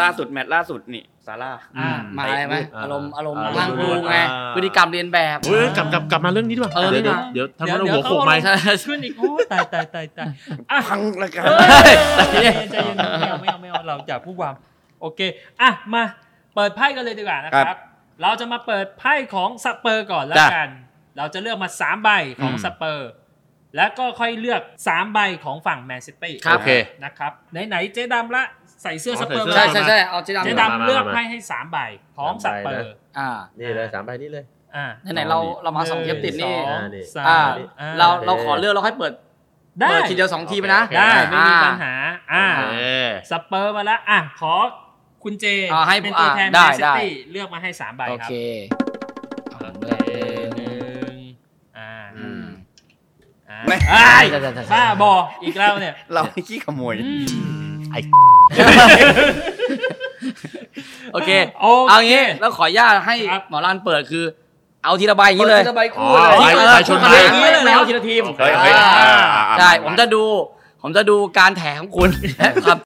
Speaker 3: ล่าสุดแมตช์ล่าสุดนี่ซาร่า
Speaker 4: อ่า
Speaker 6: มาอะไรไหม
Speaker 5: อ่า
Speaker 6: อารมณ์อารมณ์
Speaker 5: อ่า
Speaker 6: ทางดูไง
Speaker 5: อ่า
Speaker 6: พฤติกรรมเรียนแบบ
Speaker 5: เฮ้ยกลับกลับกลับมาเรื่องนี้ดีกว่า
Speaker 6: เออ
Speaker 5: เดี๋ยว
Speaker 6: นี่
Speaker 5: เดี๋ยว
Speaker 6: นะ
Speaker 5: เดี๋ยวทำให้เราหัวโขกไหม
Speaker 6: ใช่
Speaker 4: ขึ้นอีกโอ้ตายตายตายตายอะ
Speaker 3: พังรายการ
Speaker 4: เฮ้ยใจเย็นใจเย็นไม่เอาไม่เอาไม่เอาเราจะพูดความ โอเคอะมาเปิดไพ่กันเลยดีกว่านะค
Speaker 3: ครั
Speaker 4: รับ
Speaker 3: บ
Speaker 4: เราจะมาเปิดไพ่ของสเปอร์ก่อนแล้ว
Speaker 3: จ้ะ
Speaker 4: กัน เราจะเลือกมาสามใบของ
Speaker 3: อืม
Speaker 4: สเปอร์แล้วก็ค่อยเลือกสามใบของฝั่งแมนซิตี้
Speaker 6: ครับ
Speaker 5: โอเค
Speaker 4: นะครับไหนๆเจ๊ดำละใส่เสื้อ
Speaker 5: อ๋อ
Speaker 4: สเปอร์
Speaker 5: ใส่
Speaker 4: มา
Speaker 5: เสื้
Speaker 6: ใช่
Speaker 5: อ
Speaker 6: ใช่ใช่เอาเจ๊ดำ
Speaker 4: เจ๊
Speaker 6: ดีกว่า
Speaker 4: ดำเลือกไพ่ให้สามใบของส
Speaker 5: สาม
Speaker 4: เป
Speaker 5: ใบ
Speaker 4: อ
Speaker 5: นะ
Speaker 4: ร์
Speaker 6: อ่า
Speaker 5: นี่เลยสามใบนี้เลย
Speaker 4: อ่า
Speaker 6: ไหนๆเราเรามาสองเทปติดนี่
Speaker 4: หงสอง
Speaker 5: อ่านี่
Speaker 4: สาม
Speaker 6: อ่า
Speaker 4: อ่า
Speaker 6: เราเราขอเลือกเราค่อยเปิด
Speaker 4: ได้
Speaker 6: เปิดทีเดียวสองทีมนะ
Speaker 5: โอเค
Speaker 4: ได้ไม่มี
Speaker 6: อ่า
Speaker 4: ปัญหา อ่า
Speaker 5: โอเค
Speaker 4: สเปอร์มาแล้วอะขอ คุณเจ
Speaker 6: อ่าให้
Speaker 4: เป็นตัวแทน
Speaker 6: อ่าได้
Speaker 4: แมนซิ
Speaker 6: ได้
Speaker 4: ตี้เลือกมาให้สามใบ
Speaker 6: โอ
Speaker 4: ครับ
Speaker 6: เค
Speaker 4: โอเคหนึ่งอ่า
Speaker 6: อืม
Speaker 4: อ่า
Speaker 3: ไม่
Speaker 4: อ้าย
Speaker 6: ใช่ใช่ใช่
Speaker 4: บ้าบออีกแล้วเนี่ย
Speaker 3: เราขี้ขโมย
Speaker 5: ไอ้
Speaker 6: โอเค
Speaker 4: โอ
Speaker 6: เอา
Speaker 4: เค
Speaker 6: งี้แล้วขออนุญาตให้
Speaker 4: ครับ
Speaker 6: หมอรันเปิดคือ เอาทีละใบอย่างนี้เลย
Speaker 3: ปิดทีละใบคู่
Speaker 5: อ๋อ
Speaker 3: เลย
Speaker 5: ใบ
Speaker 6: เออ
Speaker 5: ใบชน
Speaker 6: คู่
Speaker 5: ใบ
Speaker 6: กันอย่างนี้เลยไม่เอาทีละทีม
Speaker 5: เฮ้ยเฮ้ย
Speaker 6: อ่า
Speaker 3: อ่าอ่า
Speaker 6: ใช่ผมจะดู ผมจะดูการแถของคุณและความ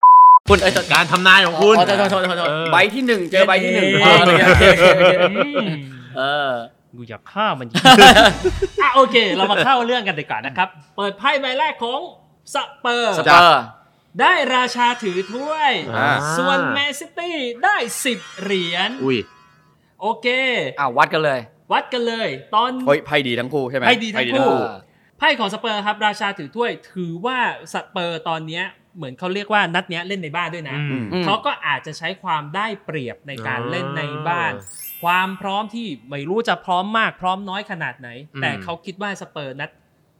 Speaker 6: คุณเอ้ย
Speaker 5: การทำนายของคุณ
Speaker 6: อ๋อโทษโทษโทษโทษ
Speaker 5: เออ
Speaker 3: ใบที่หนึ่งเจอใบที่หนึ่ง
Speaker 6: เออโอเคโอเคโอเคโอเค
Speaker 4: อืม
Speaker 6: เออ
Speaker 4: กูอยากฆ่ามันจริงอะโอเค เรามาเข้าเรื่องกันดีกว่านะครับ เปิดไพ่ใบแรกของสเปอร์
Speaker 6: สเปอร์
Speaker 4: ได้ราชาถือถ้วย
Speaker 5: อ่า
Speaker 4: ส่วนแมนซิตี้ได้สิบเหรียญ
Speaker 5: อุ้ย
Speaker 4: โอเค
Speaker 6: อ้าววัดกันเลย
Speaker 4: วัดกันเลย ตอน
Speaker 3: เฮ้ยไพ่ดีทั้งคู่ใช่ไหม
Speaker 4: ไพ่ดีทั้งคู่
Speaker 6: เออ
Speaker 4: ไพ่ของสเปอร์ครับราชาถือถ้วยถือว่าสเปอร์ตอนเนี้ย เหมือนเขาเรียกว่านัดเนี้ยเล่นในบ้านด้วยนะ
Speaker 5: อืม
Speaker 6: อืม
Speaker 4: เขาก็อาจจะใช้ความได้เปรียบในการ
Speaker 5: อ๋อ
Speaker 4: เล่นในบ้าน ความพร้อมที่ไม่รู้จะพร้อมมากพร้อมน้อยขนาดไหน
Speaker 5: อืม
Speaker 4: แต่เขาคิดว่าสเปอร์นัด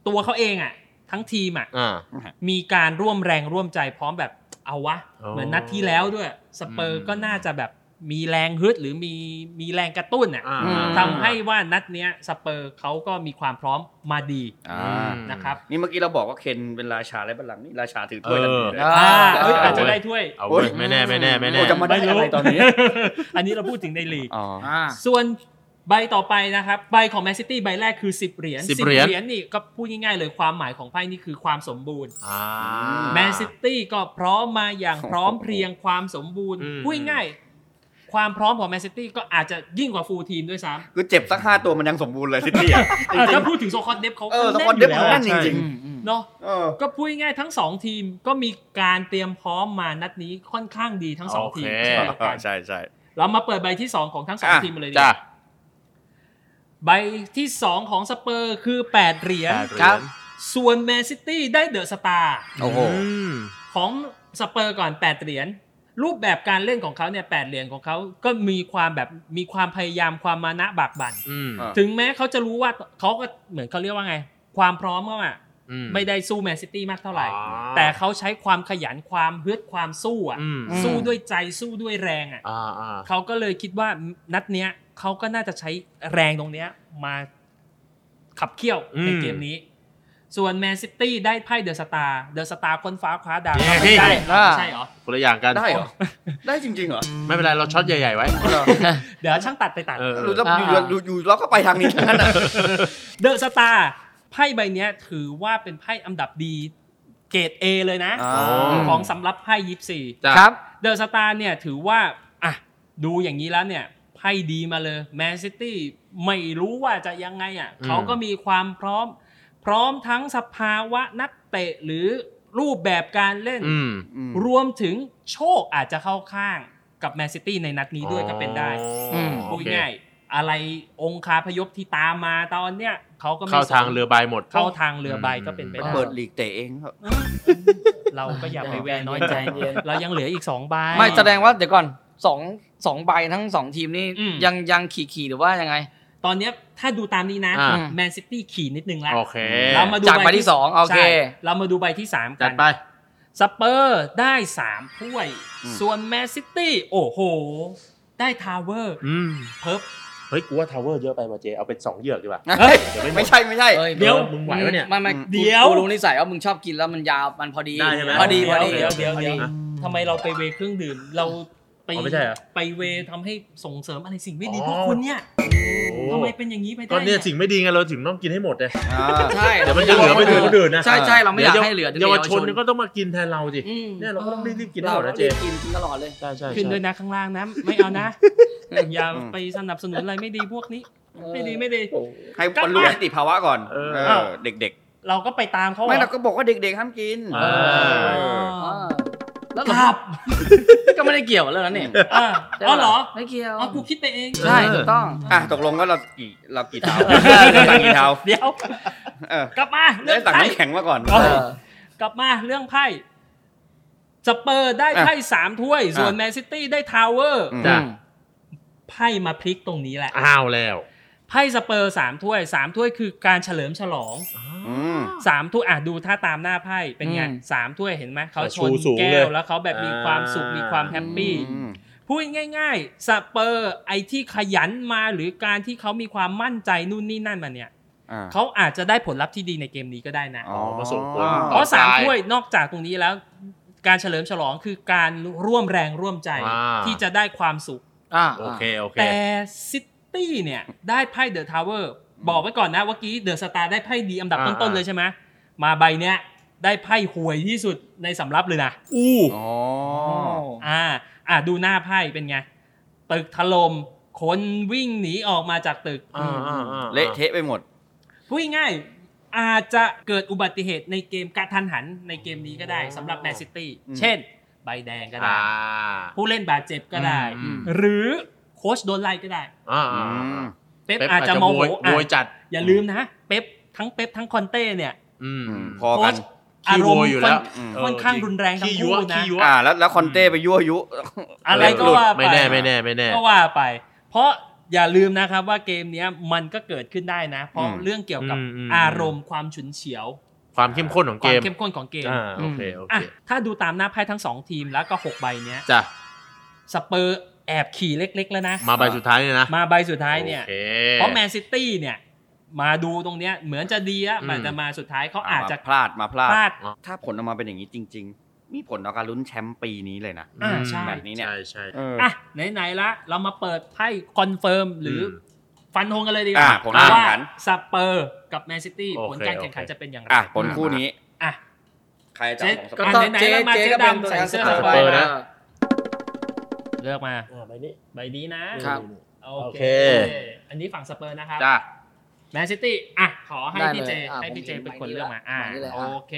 Speaker 4: ตัวเขาเองอะทั้งทีมอะ
Speaker 5: อ่า
Speaker 4: มีการร่วมแรงร่วมใจพร้อมแบบเอาวะ
Speaker 5: อ๋อ
Speaker 4: เหมือนนัดที่แล้วด้วยสเปอร์
Speaker 5: อืม
Speaker 4: ก็น่าจะแบบ มีแรงฮึดหรือมีมีแรงกระตุ้นอะ
Speaker 5: อ่า
Speaker 6: อืม
Speaker 4: ทำให้ว่านัดเนี้ยสเปอร์เขาก็มีความพร้อมมาดี
Speaker 3: อ่า
Speaker 4: นะครับ
Speaker 3: นี่เมื่อกี้เราบอกว่าเคนเป็นราชาและบัลลังก์นี่ราชาถือถ้วยทันทีเลย
Speaker 6: เอ
Speaker 4: อ่า
Speaker 6: เอ
Speaker 4: เอ้ย
Speaker 6: อ
Speaker 4: อาจจะได้ถ้วย
Speaker 5: เอาเว้ยไม่แน่ไม่แน่ไม่แน่
Speaker 3: โอ้จะมาได้อะไรตอนนี้
Speaker 4: อันนี้เราพูดถึงในลีก
Speaker 3: อ๋อ
Speaker 6: อ่า
Speaker 4: ส่วนใบต่อไปนะครับ ใบของแมนซิตี้ใบแรกคือ 10 เหรียญ
Speaker 5: 10
Speaker 4: 10
Speaker 5: เหรียญ
Speaker 4: เหรียญนี่ก็พูดง่ายๆเลยความหมายของไพ่นี่คือความสมบูรณ์
Speaker 5: อ่า
Speaker 4: แมนซิตี้ก็พร้อมมาอย่างพร้อมเพรียงความสมบูรณ์
Speaker 5: อืม
Speaker 4: พูดง่ายๆ ความพร้อมของแมนซิตี้ก็อาจจะยิ่งกว่า full team ด้วยซ้
Speaker 3: คือเจ็บสักห้าตัวมันยังสมบูรณ์เลยซิตี้อะำจ
Speaker 4: เออ
Speaker 3: ริง
Speaker 4: ถ้าพูดถึง squad depth เขา
Speaker 3: เออ
Speaker 4: ก็
Speaker 3: squad depth อ
Speaker 4: ยู่
Speaker 3: เขาแน่น
Speaker 4: ใช่
Speaker 3: จริง
Speaker 6: อืมอืม
Speaker 4: เนาะ
Speaker 3: ๆเออ
Speaker 4: ก็พูดง่ายๆทั้งสองทีมก็มีการเตรียมพร้อมมานัดนี้ค่อนข้างดีทั้งสอง
Speaker 5: โอเค
Speaker 4: ทีมเช่นเดียวกัน
Speaker 3: ใช่ใช่
Speaker 4: เรามาเปิดใบที่สองของทั้งสอง
Speaker 3: อะ
Speaker 4: ทีมมาเลยดีก
Speaker 5: จ้า
Speaker 4: ว่าใบที่สองของสเปอร์คือแปดเหรียญ
Speaker 5: แปดเหรียญ
Speaker 6: ครับ
Speaker 4: ส่วนแมนซิตี้ได้ The Star
Speaker 3: โอ้โห
Speaker 5: อืม
Speaker 4: ของสเปอร์ก่อน8เหรียญ รูปแบบการเล่นของเขาเนี่ยแเหรียญของเขาก็มีความแบบมีความพยายามความมานะบากบั่น
Speaker 5: อืม
Speaker 3: อะ
Speaker 4: ถึงแม้เขาจะรู้ว่าเขาก็เหมือนเขาเรียกว่าไง ความพร้อมเขาอะ
Speaker 5: อืม
Speaker 4: ไม่ได้สู้แมนซิตี้มากเท่าไหร่
Speaker 5: อ๋อ
Speaker 4: แต่เขาใช้ความขยันความฮึดความสู้อะ
Speaker 5: อืม
Speaker 4: สู้ด้วยใจสู้ด้วยแรงอะ
Speaker 5: อ่าอ่า
Speaker 4: เขาก็เลยคิดว่านัดเนี้ยเขาก็น่าจะใช้แรงตรงเนี้ยมาขับเคี่ยวในเกมนี้ ส่วนแมนซิตี้ได้ไพ่ The Star The Star ค้นฟ้าคว้าดาว
Speaker 5: เย้
Speaker 4: ไม่ได้
Speaker 6: อ่า
Speaker 4: ไม่ใช่เหรอ
Speaker 5: คนละอย่างกัน
Speaker 3: ได้เหรอได้จริงๆเหรอ
Speaker 5: ไม่เป็นไรเราช็อตใหญ่ๆไว้
Speaker 4: เดี๋ยวช่างตัดไปตัด
Speaker 5: เออ
Speaker 3: รู้แล้วอยู่อยู่อยู่เราก็ไปทางนี้ทั้งนั้นอะ
Speaker 4: The Star ไพ่ใบเนี้ยถือว่าเป็นไพ่อันดับดีเกรด A เลยนะ
Speaker 3: อ่า
Speaker 4: ของสำหรับไพ่ยิปซี
Speaker 5: จ้ะ
Speaker 6: ครับ
Speaker 4: The Star เนี่ยถือว่าอะดูอย่างนี้แล้วเนี่ยไพ่ดีมาเลยแมนซิตี้ไม่รู้ว่าจะยังไงอะ
Speaker 5: อืม
Speaker 4: เขาก็มีความพร้อม พร้อมทั้งสภาวะนักเตะหรือรูปแบบการเล่น
Speaker 5: อืม
Speaker 4: รวมถึงโชคอาจจะเข้าข้างกับแมนซิตี้ในนัดนี้ด้วยก็เป็นได้
Speaker 6: อืม
Speaker 4: พูดง่ายๆอะไรองคาพยพที่ตามมาตอนเนี้ยเขาก็ไม่
Speaker 5: เข้าทาง
Speaker 4: สน
Speaker 5: เรือใบหมด
Speaker 4: เข้าทางเรือใบก็เป็นไป
Speaker 3: มัน
Speaker 4: ได้
Speaker 3: เปิดลีกเตะเองครับ
Speaker 4: เราก็อย่าไปแวร์น้อยใจเรายังเหลืออีกสองใบ
Speaker 6: ไม่แสดงว่าเดี๋ยวก่อนสองสองใบทั้งสองทีมนี่
Speaker 4: อืม
Speaker 6: ยังยังขี่ขี่หรือว่ายังไง
Speaker 4: ตอนเนี้ยถ้าดูตามนี้นะ
Speaker 5: อ่า
Speaker 4: แมนซิตี้ขี่นิดนึงแล้ว
Speaker 5: โอเค
Speaker 4: เรามาดู
Speaker 6: จากใบที่สองโอเค
Speaker 4: ใช่เรามาดูใบที่สาม
Speaker 5: จั
Speaker 4: กั
Speaker 5: ด
Speaker 4: น
Speaker 5: ไป
Speaker 4: สเปอร์ได้สามถ้วย
Speaker 3: อืม
Speaker 4: ส่วนแมนซิตี้โอ้โห ได้ Tower อื
Speaker 5: ม
Speaker 4: เพิบ
Speaker 5: เฮ้ยกูว่า Tower เยอะไปว่ะเจเอาเป็นสองเหยือกดีกว่า
Speaker 3: เฮ้ย
Speaker 5: เดี๋ยวไม่หมด
Speaker 3: ไม่ใช่ไม่ใช่
Speaker 6: อ้
Speaker 4: เดี๋ยว
Speaker 5: มึงไหวปะเนี่ย
Speaker 6: ไม่ไม่
Speaker 3: อืม
Speaker 6: กู
Speaker 4: เดี๋ยว
Speaker 6: กูรู้นิสัยว่ามึงชอบกินแล้วมันยาวมันพอดี
Speaker 5: ได้ใช่ไหม
Speaker 6: พอดีพอดี
Speaker 4: เดี๋ยวเดี๋ยว
Speaker 6: พอ
Speaker 4: เดี๋ยว
Speaker 6: ดี
Speaker 4: ทำไมเราไปเวเครื่องดื่มเรา ไป
Speaker 5: อ๋อไม่ใช่เหรอ
Speaker 4: ไปเวทำให้ส่งเสริมอะไรสิ่งไม่ดี
Speaker 5: อ๋อ
Speaker 4: พวกคุณเนี่ย
Speaker 5: โอ้
Speaker 4: ทำไมเป็นอย่างนี้ไปได้
Speaker 5: ก็เนี่ยสิ่งไม่ดีไงเราถึงต้องกินให้หมดเลย
Speaker 3: อ่า
Speaker 6: ใช่
Speaker 5: เดี๋ยวมันจะเหลือไปถึงคนอื่นนะ
Speaker 6: ใช่ใช่เราไม่อยากให้เหลือ
Speaker 5: เยาวชนนี่ก็ต้องมากินแทนเราสิ
Speaker 4: อืม
Speaker 5: เนี่ยเราก็ต้องรีบๆกินให้
Speaker 6: เรา
Speaker 5: หมดนะเจ
Speaker 6: รีบกินตลอดเลย
Speaker 5: ใช่ใช่
Speaker 4: ขึ้น
Speaker 5: ใช่
Speaker 4: ด้วยนะข้างล่างนะไม่เอานะ อย่าไปสนับสนุนอะไรไม่ดีพวกนี้ ไม่ดีไม่ดี
Speaker 3: ให้บรรลุนิติภาวะก่อน
Speaker 5: เออ
Speaker 3: เออ เด็ก
Speaker 4: เราก็ไปตามเขา
Speaker 3: ๆ ไม่เราก็บอกว่าเด็กๆห้ามกิน
Speaker 5: เอ
Speaker 4: เอ
Speaker 5: อ
Speaker 4: อ
Speaker 6: แล้ว
Speaker 4: ครับ
Speaker 6: ก็ไม่ได้เกี่ยวกับเรื่องนั้นนี่
Speaker 4: อะอ๋อเหรอ
Speaker 6: ไม่เกี่ยว
Speaker 4: อ๋อกูคิดไปเอง
Speaker 6: ใช่ถูกต้อง
Speaker 3: อะตกลงว่าเรากี่เรากี่เท้าต่างกี่เท้า
Speaker 4: เดี๋ยว
Speaker 3: เออก
Speaker 4: ลับมาเรื่
Speaker 3: ได้
Speaker 4: อง
Speaker 3: ต่าง
Speaker 4: ไพ่
Speaker 3: น้ำแข็งมาก่อน
Speaker 4: เออกลับมาเรื่องไพ่สเปอร์ได้ไพ่สามถ้วย ส่วน
Speaker 3: อะ
Speaker 4: แมนซิตี้ได้ Tower อื
Speaker 3: ม
Speaker 5: จ้ะ
Speaker 4: ไพ่มาพลิกตรงนี้แหละ
Speaker 5: อ้าวแล้ว
Speaker 4: ไพ่สเปอร์สามถ้วยสามถ้วยคือการเฉลิมฉลอง
Speaker 3: อืม
Speaker 4: สามถ้วยอะดูถ้าตามหน้าไพ่เป็นไง
Speaker 6: อืม
Speaker 4: สามถ้วยเห็นไหมเขาชู
Speaker 5: สูงชน
Speaker 4: แก้ว
Speaker 5: เล
Speaker 4: ยแล้วเขาแบบมีความสุข
Speaker 5: อ่ามี
Speaker 4: มีความ happy
Speaker 3: อืม
Speaker 4: พูดง่ายๆ สเปอร์ไอที่ขยันมาหรือการที่เขามีความมั่นใจนู่นนี่นั่นมาเนี่ย
Speaker 3: อ่า
Speaker 4: เขาอาจจะได้ผลลัพธ์ที่ดีในเกมนี้ก็ได้นะ
Speaker 3: อ๋อ
Speaker 5: มาส่งผล
Speaker 4: เพราะสาม
Speaker 5: ต่อไป
Speaker 4: ถ้วยนอกจากตรงนี้แล้ว การเฉลิมฉลองคือการร่วมแรงร่วมใจ
Speaker 5: อ่า
Speaker 4: ที่จะได้ความสุข
Speaker 6: อ่า
Speaker 5: โอเค โอเค
Speaker 4: แต่ซิ ตี้เนี่ยได้ไพ่ The Tower บอกไว้ก่อนนะเมื่อกี้ The Star ได้ไพ่ดีอันดับ
Speaker 5: อ่า
Speaker 4: ต้นๆเลยใช่ไหมมาใบเนี้ยได้ไพ่ห่วยที่สุดในสำรับเลยนะ
Speaker 5: อู้
Speaker 3: อ๋อ
Speaker 4: อ่าอ่าดูหน้าไพ่เป็นไงตึกถล่มคนวิ่งหนีออกมาจากตึก
Speaker 5: อ่าอ่าอ่า
Speaker 3: เละเทะไปหมด
Speaker 4: พูดง่ายๆอาจจะเกิดอุบัติเหตุในเกมกระทันหันในเกมนี้ก็ได้สำหรับแมนซิตี้
Speaker 3: อืม
Speaker 4: เช่น ใบแดงก็ได้
Speaker 5: อ่า
Speaker 4: ผู้เล่นบาดเจ็บก็ได้
Speaker 5: อืม
Speaker 4: หรือ โค้ชโดนไล่ก็ได้
Speaker 5: อ่า
Speaker 3: อื
Speaker 5: อ่า
Speaker 3: ม
Speaker 4: เป๊ป
Speaker 5: เป๊ป
Speaker 4: อาจจะโมโห
Speaker 5: โวย
Speaker 4: อะ
Speaker 5: โวยจัด
Speaker 4: อย่าลืมนะ เป๊ปทั้งเป๊ปทั้งคอนเต้เนี่ย
Speaker 5: อืม
Speaker 3: อืมพอ
Speaker 4: โค้
Speaker 3: กัน
Speaker 4: ช
Speaker 5: ขี้
Speaker 4: อาร
Speaker 5: โว
Speaker 4: ม
Speaker 5: ย
Speaker 4: ณ์
Speaker 5: อยู่
Speaker 4: ค่
Speaker 5: แล้
Speaker 4: อน
Speaker 5: ว
Speaker 3: อืม
Speaker 4: ค่อนข้างรุนแรงทั้ง
Speaker 5: ขี้ยั
Speaker 4: คู่
Speaker 5: ว
Speaker 4: นะ
Speaker 5: ขี้ยัว
Speaker 3: อ่าแล้วแล้วคอนเต้ไปยั่วยุ
Speaker 4: อะไรก็ว่าไป
Speaker 5: ไม่แน่ไม่แน่ไม่แน่
Speaker 4: ก็ว่าไป เพราะอย่าลืมนะครับว่าเกมเนี้ยมันก็เกิดขึ้นได้นะ เพราะ
Speaker 3: อืม
Speaker 4: เรื่องเกี่ยวกับ
Speaker 5: อืมอืม
Speaker 4: อารมณ์ความฉุนเฉียว
Speaker 5: ความเข้มข้นของ
Speaker 4: ค
Speaker 5: เก
Speaker 4: วาม
Speaker 5: ม
Speaker 4: เข้มข้นของเกม
Speaker 5: อ่าโอเคโอ
Speaker 4: อะ
Speaker 5: เค
Speaker 4: ถ้าดูตามหน้าไพ่ทั้งสองทีมแล้วก็หกใบเนี้ย
Speaker 5: จ้ะ
Speaker 4: สเปอร์ แอบขี่เล็ก ๆ แล้วนะ
Speaker 5: มาใบสุดท้ายเนี่ยนะ
Speaker 4: มาใบสุดท้ายเนี่ย
Speaker 5: โอเค
Speaker 4: เพราะแมนซิตี้เนี่ย มาดูตรงเนี้ยเหมือนจะดีอะ
Speaker 5: อืม
Speaker 4: มันจะมาสุดท้ายเขาอาจจะ
Speaker 3: มพลาดมาพลาด
Speaker 4: พลาด
Speaker 3: ถ้าผลออกมาเป็นอย่างนี้จริง ๆ มีผลต่อการลุ้นแชมป์ปีนี้เลยนะ
Speaker 4: อ่า
Speaker 5: อืม
Speaker 4: ใช่
Speaker 3: แบบนี้เนี่ย
Speaker 5: ใช่ใช่
Speaker 3: เออ
Speaker 4: อะไหนๆละเรามาเปิดไพ่คอนเฟิร์มหรืออ
Speaker 5: ม
Speaker 4: ฟันธงกันเลยดีกว่า
Speaker 3: อะผลการแข่
Speaker 4: ว่าง
Speaker 3: ขัน
Speaker 4: สเปอร์กับแมนซิตี้
Speaker 5: โอเค
Speaker 4: ผลการแข่งขัน
Speaker 5: โอเค
Speaker 4: จะเป็นอย่างไร
Speaker 3: อะผลคู่นี้
Speaker 4: อะ
Speaker 3: ใครจะ
Speaker 4: เจ๊
Speaker 3: ของส
Speaker 6: ก็
Speaker 3: เปอร์
Speaker 6: ต้อง
Speaker 4: ไหนๆ
Speaker 6: เจ๊
Speaker 4: แล้วมา
Speaker 6: เจ๊
Speaker 4: เจ๊
Speaker 6: ก็เป็น
Speaker 4: ดำ
Speaker 6: ตัว
Speaker 4: ใส่
Speaker 6: แทน
Speaker 4: เสื้อ
Speaker 6: ส
Speaker 4: ส
Speaker 6: เป
Speaker 4: เป
Speaker 6: อ
Speaker 4: อร์
Speaker 6: ร์
Speaker 4: นะ
Speaker 6: นะ
Speaker 4: เลือกมา
Speaker 5: อ่าใบนี้
Speaker 4: ใบนี้นะ
Speaker 6: ครับ
Speaker 4: โอ
Speaker 5: โอ
Speaker 4: เค
Speaker 5: เค
Speaker 4: อันนี้ฝั่งสเปอร์นะครับ
Speaker 5: จ้ะ
Speaker 4: แมนซิตี้อะขอให้
Speaker 6: ได้
Speaker 4: พี่เจ
Speaker 6: เลยอะ
Speaker 4: ให้พี่เจ
Speaker 6: ผม
Speaker 4: เป็นคน
Speaker 6: หมายนี้
Speaker 4: เลือกมาอะ
Speaker 6: หมายนี้เลย
Speaker 4: โอ
Speaker 6: อะ
Speaker 4: เค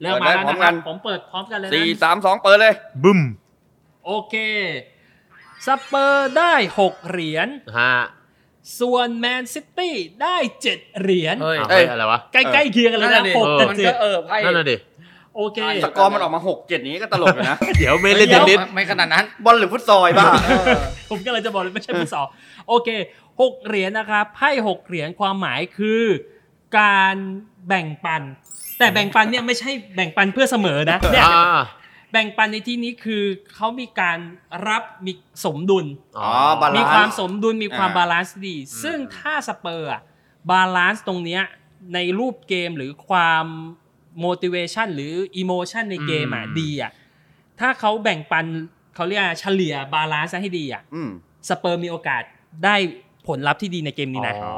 Speaker 4: เลือกมาแล้ว
Speaker 3: เปิดได้พร้อม
Speaker 4: นะครับ ผมเปิดพร้อมกันเลย
Speaker 3: สี่
Speaker 4: นะ
Speaker 3: สามสองเปิดเลย
Speaker 5: บึ้ม
Speaker 4: โอเคสเปอร์ได้ 6 เหรียญ
Speaker 5: ฮะ
Speaker 4: ส่วนแมนซิตี้ได้ 7 เหรียญ
Speaker 6: เฮ้ย
Speaker 5: อ้าว
Speaker 3: เอ้ย
Speaker 5: เฮ้ยอะไรวะ
Speaker 4: ใกล้ๆเคียงกันเลย
Speaker 6: นั่
Speaker 4: นะ
Speaker 6: นน่ะดิ
Speaker 4: หกกับเจ็ด
Speaker 6: มัน
Speaker 4: เจ็
Speaker 6: ก็
Speaker 4: ด
Speaker 6: เออไพ่
Speaker 5: นั่นน่ะดิ
Speaker 4: โอเค
Speaker 3: สกอร์มันออกมาหกเจ็ดนี้ก็ตลกอยู่นะ
Speaker 5: เดี๋ยวไม่เล่นเทนนิส
Speaker 6: ไม่ไม่ขนาดนั้น
Speaker 3: บอลหรือฟุตซอลบ้า
Speaker 4: ผมก็เลยจะบอกเลยไม่ใช่ฟุตซอลโอเคหกเหรียญนะครับไพ่หกเหรียญความหมายคือ การแบ่งปัน แต่แบ่งปันเนี่ยไม่ใช่แบ่งปันเพื่อเสมอนะเนี่ย
Speaker 5: อ่า
Speaker 4: แบ่งปันในที่นี้คือเขามีการรับมีสมดุล
Speaker 5: อ๋อ
Speaker 3: balance
Speaker 4: มีความสมดุลมีความ
Speaker 3: อ่า
Speaker 4: balance ดี ซึ่งถ้าสเปอร์อะ balance ตรงเนี้ยในรูปเกมหรือความ motivation หรือ emotion ในเกมอะ
Speaker 5: อืม
Speaker 4: ดีอะถ้าเขาแบ่งปันเขาเรียกเฉลี่ย balance ให้ดีอะ
Speaker 3: อืม
Speaker 4: สเปอร์มีโอกาสได้ผลลัพธ์ที่ดีในเกมนี้นะ
Speaker 5: อ๋อ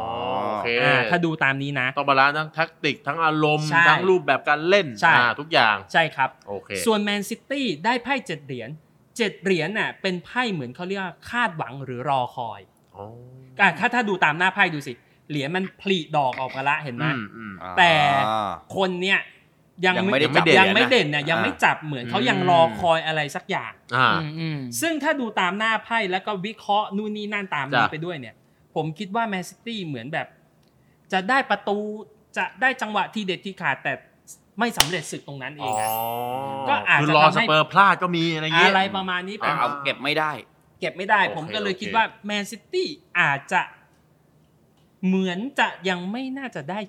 Speaker 5: โอเค
Speaker 4: อ่าถ้าดูตามนี้นะ
Speaker 5: ต้อง balance ทั้ง tactic ทั้งอารมณ์
Speaker 4: ใช่
Speaker 5: ทั้งรูปแบบการเล่น
Speaker 4: ใช่
Speaker 5: อ่าทุกอย่าง
Speaker 4: ใช่ครับ
Speaker 5: โอเค
Speaker 4: ส่วนแมนซิตี้ได้ไพ่เจ็ดเหรียญเจ็ดเหรียญน่ะเป็นไพ่เหมือนเขาเรียกว่าคาดหวังหรือรอคอย
Speaker 5: อ๋อ
Speaker 4: อะถ้าถ้าดูตามหน้าไพ่ดูสิ เหรียญมันผลิดอกออกมาละเห็นไหม
Speaker 5: อืมอืม
Speaker 4: แต่
Speaker 3: อ่า
Speaker 4: คนเนี่ย ยัง
Speaker 3: ยังไม่ได้
Speaker 5: จับ
Speaker 4: ยังไม่
Speaker 5: เหรียญนะ
Speaker 4: เด่นเนี่ยยัง
Speaker 3: อ่า
Speaker 4: ไม่จับเหมือนเขายัง
Speaker 5: อืม
Speaker 4: รอคอยอะไรสักอย่าง
Speaker 5: อ่า
Speaker 6: อืมอืม
Speaker 4: ซึ่งถ้าดูตามหน้าไพ่แล้วก็วิเคราะห์นู่นนี่นั่นตามนี้
Speaker 5: จ้ะ
Speaker 4: ไปด้วยเนี่ย ผมคิดว่าแมนซิตี้เหมือนแบบ จะได้ประตูจะได้จังหวะทีเด็ดที่ขาดแต่ไม่สำเร็จสักตรงนั้นเอ
Speaker 5: อ๋อง
Speaker 4: อะก็คืออาจจะ
Speaker 5: รอ
Speaker 4: ทำให้ส
Speaker 5: เปอร์พลาดก็มีอะไรอย่างงี้
Speaker 4: อะไรประมาณนี้เป็น
Speaker 3: เอาเก็บไม่ได้
Speaker 4: เก็บไม่ได้
Speaker 5: โอเค
Speaker 4: ผมก็เลย
Speaker 5: โอเค
Speaker 4: คิดว่าแมนซิตี้อาจจะเหมือนจะยังไม่น่าจะได้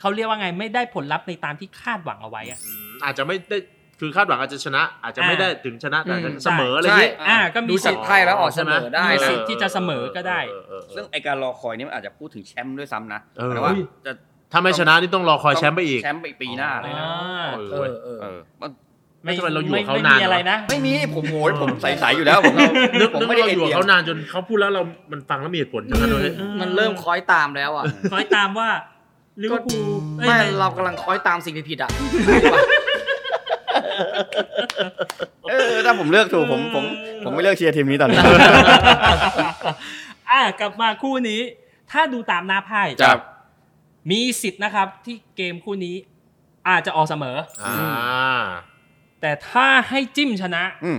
Speaker 4: เขาเรียกว่าไงไม่ได้ผลลัพธ์ในตามที่คาดหวังเอาไว้อะ
Speaker 5: อืมอาจจะไม่ได้คือคาดหวังอาจจะชนะ อาจจะไม่
Speaker 4: อ่า
Speaker 5: ได้ถึงชนะแต่อาจจะ
Speaker 6: อืม
Speaker 5: เสมออะไรอย่างงี้
Speaker 4: อ่าก็มี
Speaker 6: ดู
Speaker 4: สิ
Speaker 6: จาก
Speaker 4: ทธิ์
Speaker 6: ไพ่แล้วออกเสมอได้
Speaker 4: มี
Speaker 6: นะ
Speaker 4: สิทธิ์ที่จะเสมอก็ได้
Speaker 5: เออเออเออ
Speaker 3: ซึ่งไอการรอคอยนี่มันอาจจะพูดถึงแชมป์ด้วยซ้ำนะ
Speaker 5: เออ
Speaker 3: แต่ว่า
Speaker 4: อุ้ย
Speaker 3: จะ
Speaker 5: ถ้าไม่ชนะนี่ต้องรอคอยแชมป์ไปอีก
Speaker 3: แชมป์ไปปีหน้าเลยนะ
Speaker 4: อ่า
Speaker 5: เออ
Speaker 6: เอ
Speaker 5: เว้ย
Speaker 6: อเออ
Speaker 3: เออมัน
Speaker 5: ไม่ทำไมเราอยู่กับเขา
Speaker 4: ไม่
Speaker 5: นาน
Speaker 4: มีอะไรนะ
Speaker 3: ไม่มีผมโหยผมใสๆอยู่แล้วผม
Speaker 5: นึก
Speaker 3: ผม
Speaker 5: นึก
Speaker 3: ไม่
Speaker 5: ว่า
Speaker 3: ได้
Speaker 5: เราอยู่กับ
Speaker 3: เอ็น
Speaker 5: เขา
Speaker 3: เอียง
Speaker 5: นานจนเขาพูดแล้วเรา มันฟังแล้วมีเหตุผลจังเลย
Speaker 6: มันเริ่มคอยตามแล้วอะ
Speaker 4: คอยตามว่า ลิเวอร์พูลอ้ย
Speaker 6: ไม่เรากำลังคอยตามสิ่งผิดๆอะ
Speaker 3: เออถ้าผมเลือกถูกผมผมผมไม่เลือกเชียร์ทีมนี้ตอนนี้
Speaker 4: อะกลับมาคู่นี้ ถ้าดูตามหน้าไพ่
Speaker 3: ครับ
Speaker 4: มีสิทธิ์นะครับ ที่เกมคู่นี้อาจจะออกเสมอ
Speaker 5: อ่า
Speaker 4: แต่ถ้าให้จิ้มชนะ
Speaker 3: อืม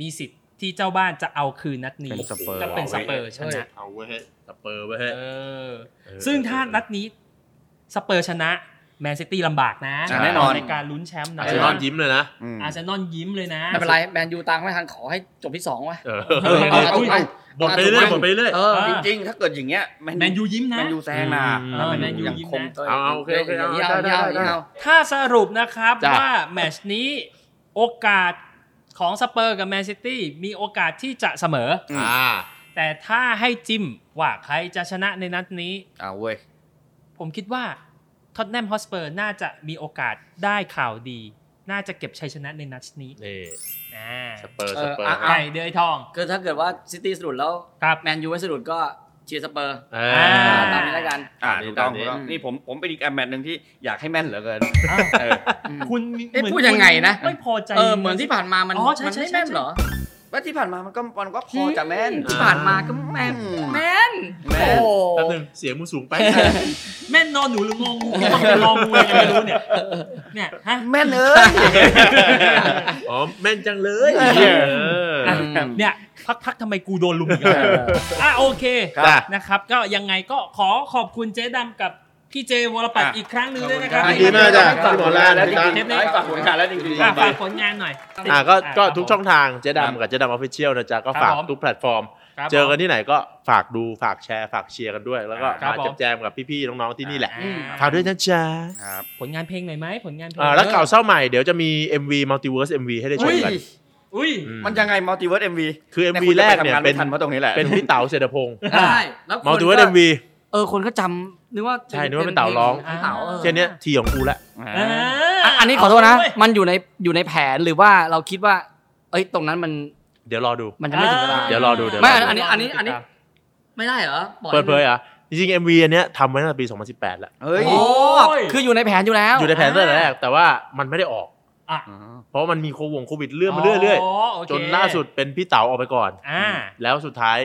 Speaker 4: มีสิทธิ์ที่เจ้าบ้านจะเอาคืนนัดนี้
Speaker 3: เป็นสเปอร์
Speaker 4: ก็เป็นสเปอร์ชนะ
Speaker 5: เอาเว้ยเฮ้ยสเปอร์เว้ยเฮ้ย
Speaker 4: เออ
Speaker 5: เออ
Speaker 4: ซึ่งถ้านัดนี้ สเปอร์ชนะแมนซิตี้ลำบากนะ
Speaker 3: อะแน่นอน
Speaker 4: ในการลุ้นแชมป์นะ
Speaker 5: อาร์เซนอลยิ้มเลยนะ
Speaker 3: อืม
Speaker 4: อาร์เซนอลยิ้มเลยนะ
Speaker 6: ไม่เป็นไรแมนยูยังไม่ทันขอให้จบที่สองวะ
Speaker 5: เออ
Speaker 4: เออ
Speaker 6: เอา
Speaker 4: เอา
Speaker 6: เอา
Speaker 5: บทไปเรื่อยบทไปเรื่อย
Speaker 6: เออ
Speaker 4: เออ
Speaker 3: จริงๆ ถ้าเกิดอย่างเงี้ย
Speaker 4: แมนยูยิ้มนะ
Speaker 3: แมนยูแซงนะ
Speaker 5: อืม
Speaker 3: ถ้า
Speaker 4: เออแมนยู
Speaker 3: ยูยังคงยิ้ม
Speaker 4: นะ
Speaker 5: เอาเอาโอเคโอเคเอาอ
Speaker 6: ย่างนี้
Speaker 5: ได้
Speaker 6: นี้
Speaker 5: ได้
Speaker 6: เอา
Speaker 4: ถ้าสรุปนะครับ
Speaker 5: จ้ะ
Speaker 4: ว่าแมตช์นี้โอกาสของสเปอร์กับแมนซิตี้มีโอกาสที่จะเสมอ
Speaker 5: อ่า
Speaker 4: แต่ถ้าให้จิ้มว่าใครจะชนะในนัดนี้
Speaker 3: เอาเว้ย
Speaker 4: ผมคิดว่าท็อตแนมฮอตสเปอร์น่าจะมีโอกาสได้ข่าวดี น่าจะเก็บชัยชนะในนัดนี้
Speaker 5: นี่
Speaker 4: อ่า
Speaker 5: สเปอร์
Speaker 6: เออส
Speaker 5: เปอร์
Speaker 6: อะ
Speaker 4: ไก่เดือยทอง
Speaker 6: คือถ้าเกิดว่าซิตี้สะดุดแล้ว
Speaker 4: ครับ
Speaker 6: แมนยูไม่สะดุดก็เชียร์สเปอร์
Speaker 5: เอ
Speaker 4: อ
Speaker 5: อ่า
Speaker 6: ตามนี้แล้วกัน
Speaker 3: อ่า
Speaker 5: ตามนี้
Speaker 3: ถูกต้อง
Speaker 5: ตามนี้
Speaker 3: ถูกต้องนี่ผมผมเป็นอีกแมตช์หนึ่งที่อยากให้แม่นเหลือเกิน
Speaker 4: อ้าว
Speaker 3: เออ
Speaker 4: คุณมี
Speaker 6: เอ๊ะ
Speaker 4: เหมือน
Speaker 6: พูดยังไงนะ
Speaker 4: ไม่พอใจ
Speaker 6: เออเหมือนที่ผ่านมามัน
Speaker 4: อ๋อใช่
Speaker 6: มัน
Speaker 4: ใช่
Speaker 6: ไม่
Speaker 4: ใช่
Speaker 6: แม่นเหรอ
Speaker 3: ว่าที่ผ่านมามันก็มันก็พอจะแม่น
Speaker 6: ที่ผ่านมาก็แม่น
Speaker 3: อืม
Speaker 6: แม่น
Speaker 3: แม่น
Speaker 6: โอ้โห
Speaker 5: แป๊บนึงเสียงมึงสูงไป
Speaker 4: แม่นนอนหนูหรืององูก็ต้องเป็นรองูยังไม่รู้เนี่ยเนี่ยฮะ
Speaker 3: แม่นเอ้ย
Speaker 5: อ๋อแม่นจังเลย
Speaker 3: เออ
Speaker 5: เออ
Speaker 4: อะเนี่ยพักพักทำไมกูโดนลุมอีกแล้วอะโอเค
Speaker 5: ครับ
Speaker 4: นะครับ ก็ยังไงก็ขอขอบคุณเจ๊ดำกับ พี่เจวรปัตร
Speaker 3: อะ
Speaker 4: อีกครั้งหนึ่งด้วยนะครับ
Speaker 3: ขอบ
Speaker 5: ดี
Speaker 3: คุณ
Speaker 5: มากจ้ะ
Speaker 3: ฝากผลงานแล้วจ
Speaker 5: พี่
Speaker 3: ริง
Speaker 5: ตัน
Speaker 3: ๆฝากผลงานแล้วจริง
Speaker 4: อะ
Speaker 3: ๆ
Speaker 4: ฝากผลงานหน่อย
Speaker 5: อ่าก็ก็
Speaker 4: ครับ
Speaker 5: ทุกช่องทางเจ๊
Speaker 3: ครับ
Speaker 5: ดำกับเจ๊ดำออฟฟิเชียลนะจ๊ะก็
Speaker 4: ครับ
Speaker 5: ฝาก
Speaker 4: ผม
Speaker 5: ทุกแพลตฟอร์ม
Speaker 4: ครับ
Speaker 5: เจอกันที่ไหนก็ฝากดูฝากแชร์ ฝากเชียร์กันด้วย แล้วก็
Speaker 4: ครับ
Speaker 5: มา
Speaker 4: ผม
Speaker 5: แจมๆกับพี่ๆน้องๆที่นี่แหละ
Speaker 4: อ่า
Speaker 5: ฝากด้วยนะจ๊ะ
Speaker 3: ครับ
Speaker 4: ผลงานเพลงหน่อยไหมผลงานเพลง
Speaker 5: อ่าแล้วเก่าเศร้าใหม่เดี๋ยวจะมี MV Multiverse MV ให้ได้ชมกัน
Speaker 4: อุ้ย
Speaker 5: อื
Speaker 3: มันยังไงมัลติเวิร์สเอ็มวี
Speaker 5: คือ MV แรกเนี่ย
Speaker 3: เป็
Speaker 5: เป็นน
Speaker 3: ทันเพราะตรงนี้แหละ
Speaker 5: เป็นพี่เต๋าเศรษฐพงศ์
Speaker 6: ใช่แล้วคน
Speaker 5: Multiverse
Speaker 6: ก็
Speaker 5: MV
Speaker 6: เออคนก็จำ นึกว่า
Speaker 5: ใช่นึกว่าเป็นเต่าร้อง
Speaker 6: เป็นเต่าเออ
Speaker 5: แค่เนี้ยทีของกูละ
Speaker 3: อ่า
Speaker 6: อะอันนี้ขอโทษนะ
Speaker 4: เาเว้ย
Speaker 6: มันอยู่ในอยู่ในแผนหรือว่าเราคิดว่า เอ้ยตรงนั้นมัน
Speaker 5: เดี๋ยวรอดู
Speaker 6: มันจะไม่ถึงเวลา
Speaker 5: เดี๋ยวรอดูเดี๋ยว
Speaker 6: ไม่
Speaker 5: รอดู
Speaker 6: อันนี้อันนี้อันนี้ ไม่ได้เหรอบอก
Speaker 5: เปิดเผยเหรอะจริงๆ MV อันเนี้ยทำไว้ตั้งแต่ปี 2018 แล้ว
Speaker 3: เฮ้ย
Speaker 6: โอ้
Speaker 4: ย
Speaker 6: คืออยู่ในแผนอยู่แล้ว
Speaker 5: อยู่ในแผนตั้งแต่แรกแต่ว่ามันไม่ได้ออก
Speaker 4: อะ
Speaker 5: เพราะว่ามันมีโควงโควิดเลื่อนมาเรื่อย
Speaker 4: อ๋อโอเค
Speaker 5: ๆจนล่าสุดเป็นพี่เต๋าออกไปก่อน
Speaker 4: อ่า
Speaker 5: แล้วสุดท้าย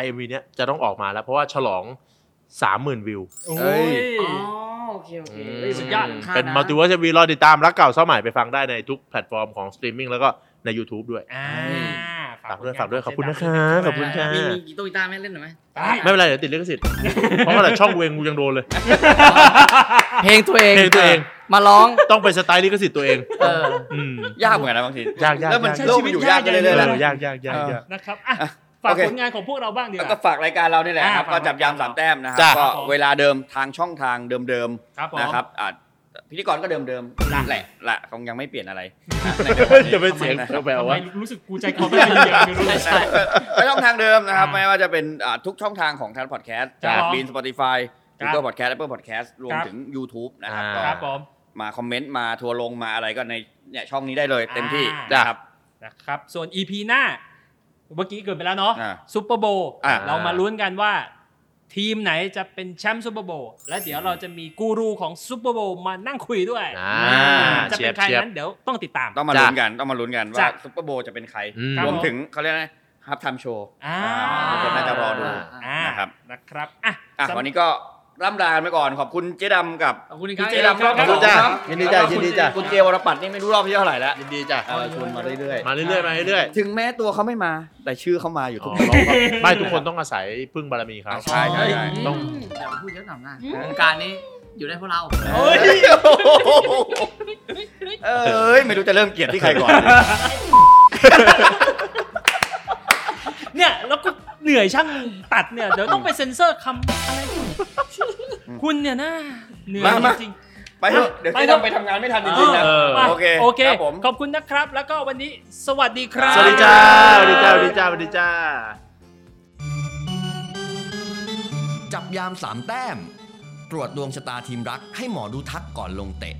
Speaker 5: IMV เนี้ยจะต้องออกมาแล้วเพราะว่าฉลอง 30,000วิว
Speaker 3: เอ้ย
Speaker 6: อ๋อโอเคโอเคเฮ้ย
Speaker 4: สุดยอด
Speaker 6: ค่า
Speaker 5: เป็น
Speaker 6: นะ
Speaker 5: มัลติเวิร์สวีรอติดตามรักเก่าเศร้าใหม่ไปฟังได้ในทุกแพลตฟอร์มของสตรีมมิ่งแล้วก็ใน YouTube ด้วย
Speaker 4: อ่า
Speaker 5: ฝากด้วยฝากด้วยขอบคุณนะคะขอบคุณค่ะ
Speaker 6: มีมีกีตาร์กีตาร์ไหม่เล่นหน่อยไหม
Speaker 4: ได้
Speaker 5: ไม่เป็นไร เดี๋ยวติดลิขสิทธิ์ เพราะว่าแต่ช่องเวงกูยังโดนเลย
Speaker 6: เพลงตัวเอง
Speaker 5: เพลงตัวเอง
Speaker 6: มาร้อง
Speaker 5: ต้องเป็นสไตล์ลิขสิทธิ์ตัวเอง
Speaker 6: เออ
Speaker 5: อืม
Speaker 3: ยากเหมือนกันนะบางที
Speaker 5: ยากยาก
Speaker 3: แล้วมัน
Speaker 5: ยาก
Speaker 3: โลกมันอยู่ยากกันเลยเลย
Speaker 5: เอ
Speaker 3: นะ
Speaker 5: อยากยากยากยาก
Speaker 4: นะครับอะ
Speaker 3: อะ
Speaker 4: ฝาก
Speaker 3: โอเค
Speaker 4: ผลงานของพวกเราบ้างดีก
Speaker 3: แล้วก็
Speaker 4: ว่า
Speaker 3: ฝากรายการเรานี่แหละครับ
Speaker 4: อ่า
Speaker 3: ก็จับยามสามแต้มนะครั
Speaker 5: จ้ะ
Speaker 3: บก็เวลาเดิมทางช่องทางเดิม
Speaker 4: ครับผม
Speaker 3: ๆนะครับอะพิธีกรก็เดิม
Speaker 4: จ้ะ
Speaker 3: ๆแหละแหละคงยังไม่เปลี่ยนอะไร
Speaker 5: จะเป็นเสียงแปล
Speaker 4: ทำไม
Speaker 5: ว่า
Speaker 4: รู้สึกกูใจคอไม่ดีอย่างไม่รู้
Speaker 6: ใช่
Speaker 3: ไม่ช่องทางเดิมนะครับ
Speaker 4: อ่า
Speaker 3: ไม่ว่าจะเป็นอ่าทุกช่องทางของทางพอดแคสต์
Speaker 4: ครับผม
Speaker 3: บีนสปอติฟาย
Speaker 4: ครับ
Speaker 3: กูเกิลพอดแคสต์แอปเปิลพอดแคสต์รวม
Speaker 4: ครับ
Speaker 3: ถึง YouTube นะครับ
Speaker 5: อ่า
Speaker 3: ก็
Speaker 4: ครับผม
Speaker 3: มาคอมเมนต์มาทัวร์ลงมาอะไรก็ในเนี่ยช่องนี้ได้เลยเต็มที่
Speaker 4: อ่า
Speaker 3: นะครับ
Speaker 4: นะครับ ส่วน EP หน้า เมื่อกี้เกิดไปแล้วเนาะ
Speaker 3: อ่า
Speaker 4: ซูเปอร์โบว์
Speaker 3: อ่า
Speaker 4: เรามาลุ้นกันว่า ทีมไหนจะเป็นแชมป์ซูเปอร์โบว์และเดี๋ยวเราจะมีกูรูของซูเปอร์โบว์มานั่งคุยด้วย
Speaker 5: อ่า
Speaker 4: จะเป็นใคร
Speaker 5: เชียบ
Speaker 4: นั้นเดี๋ยวต้องติดตาม
Speaker 3: ต้องมาลุ้นกันต้องมาลุ้นกันว่า
Speaker 4: จ้ะ
Speaker 3: ซุปเปอร์โบว์จะเป็นใคร
Speaker 5: อืม
Speaker 3: รวมถึงเขาเรียกนะฮับไทม์โชว์
Speaker 4: อ่า
Speaker 3: ทุกคนน่าจะรอดู
Speaker 4: อ่า
Speaker 3: นะครับ
Speaker 4: นะครับอะ
Speaker 3: อะ
Speaker 4: สำ
Speaker 3: วันนี้ก็ ร่ำลากันไปก่อนขอบคุณเจ๊ดำกับ
Speaker 6: ขอบคุณครับ
Speaker 3: เจ๊ดำรอบ
Speaker 4: ขอบ
Speaker 3: ที่
Speaker 4: คุ
Speaker 3: ส
Speaker 4: ณ
Speaker 3: อง
Speaker 4: จ้ะ
Speaker 3: ครับ
Speaker 5: ยินดีจ้ะยินดีจ้ะ
Speaker 3: คุณเจวรปัตรนี่ไม่รู้รอบที่เท่าไหร่แล้ว
Speaker 5: ยินดีจ้ะ
Speaker 3: เออชวนมาเรื่อย
Speaker 5: มาเรื่อยๆมาเรื่อย
Speaker 3: ๆถึงแม้ตัวเขาไม่มา แต่ชื่อเขามาอยู่
Speaker 5: ๆ
Speaker 3: ทุ
Speaker 5: อ๋
Speaker 3: ก
Speaker 5: อ
Speaker 3: คน
Speaker 5: เราก็ไม่ทุกคนต้องอาศัยพึ่งบารมีเขา
Speaker 3: ใช่ใช่ใช่
Speaker 5: ต้อง
Speaker 6: อย่ามาพูดเยอะหน่อยนะวงการนี้อยู่ได้เพราะเรา
Speaker 4: เฮ้ย
Speaker 3: เอ้ยไม่รู้จะเริ่มเกลียดที่ใครก่อน
Speaker 4: เนี่ยแล้วก็ เหนื่อยช่างตัดเนี่ยเดี๋ยวต้องไปเซ็นเซอร์คำอะไร คุณคุณเนี่ยนะเหนื่อย
Speaker 3: มามา
Speaker 4: จริง
Speaker 3: ไปเถอะเดี๋ยว
Speaker 4: ไป
Speaker 3: เจ๊
Speaker 4: เถอะ
Speaker 3: ดำไปทำงานไม่ทันจ
Speaker 4: ๆ
Speaker 3: ริงๆนะ
Speaker 4: เออ
Speaker 5: เออ
Speaker 3: โอเค
Speaker 4: โอเค
Speaker 3: ครับผม
Speaker 4: ขอบคุณนะครับ แล้วก็วันนี้สวัสดีครับ
Speaker 5: สวัสดีจ้าสวัสดีจ้าสวัสดีจ้าสวัสดีจ้า
Speaker 2: จับยามสามแต้ม ตรวจดวงชะตาทีมรักให้หมอดูทักก่อนลงเตะ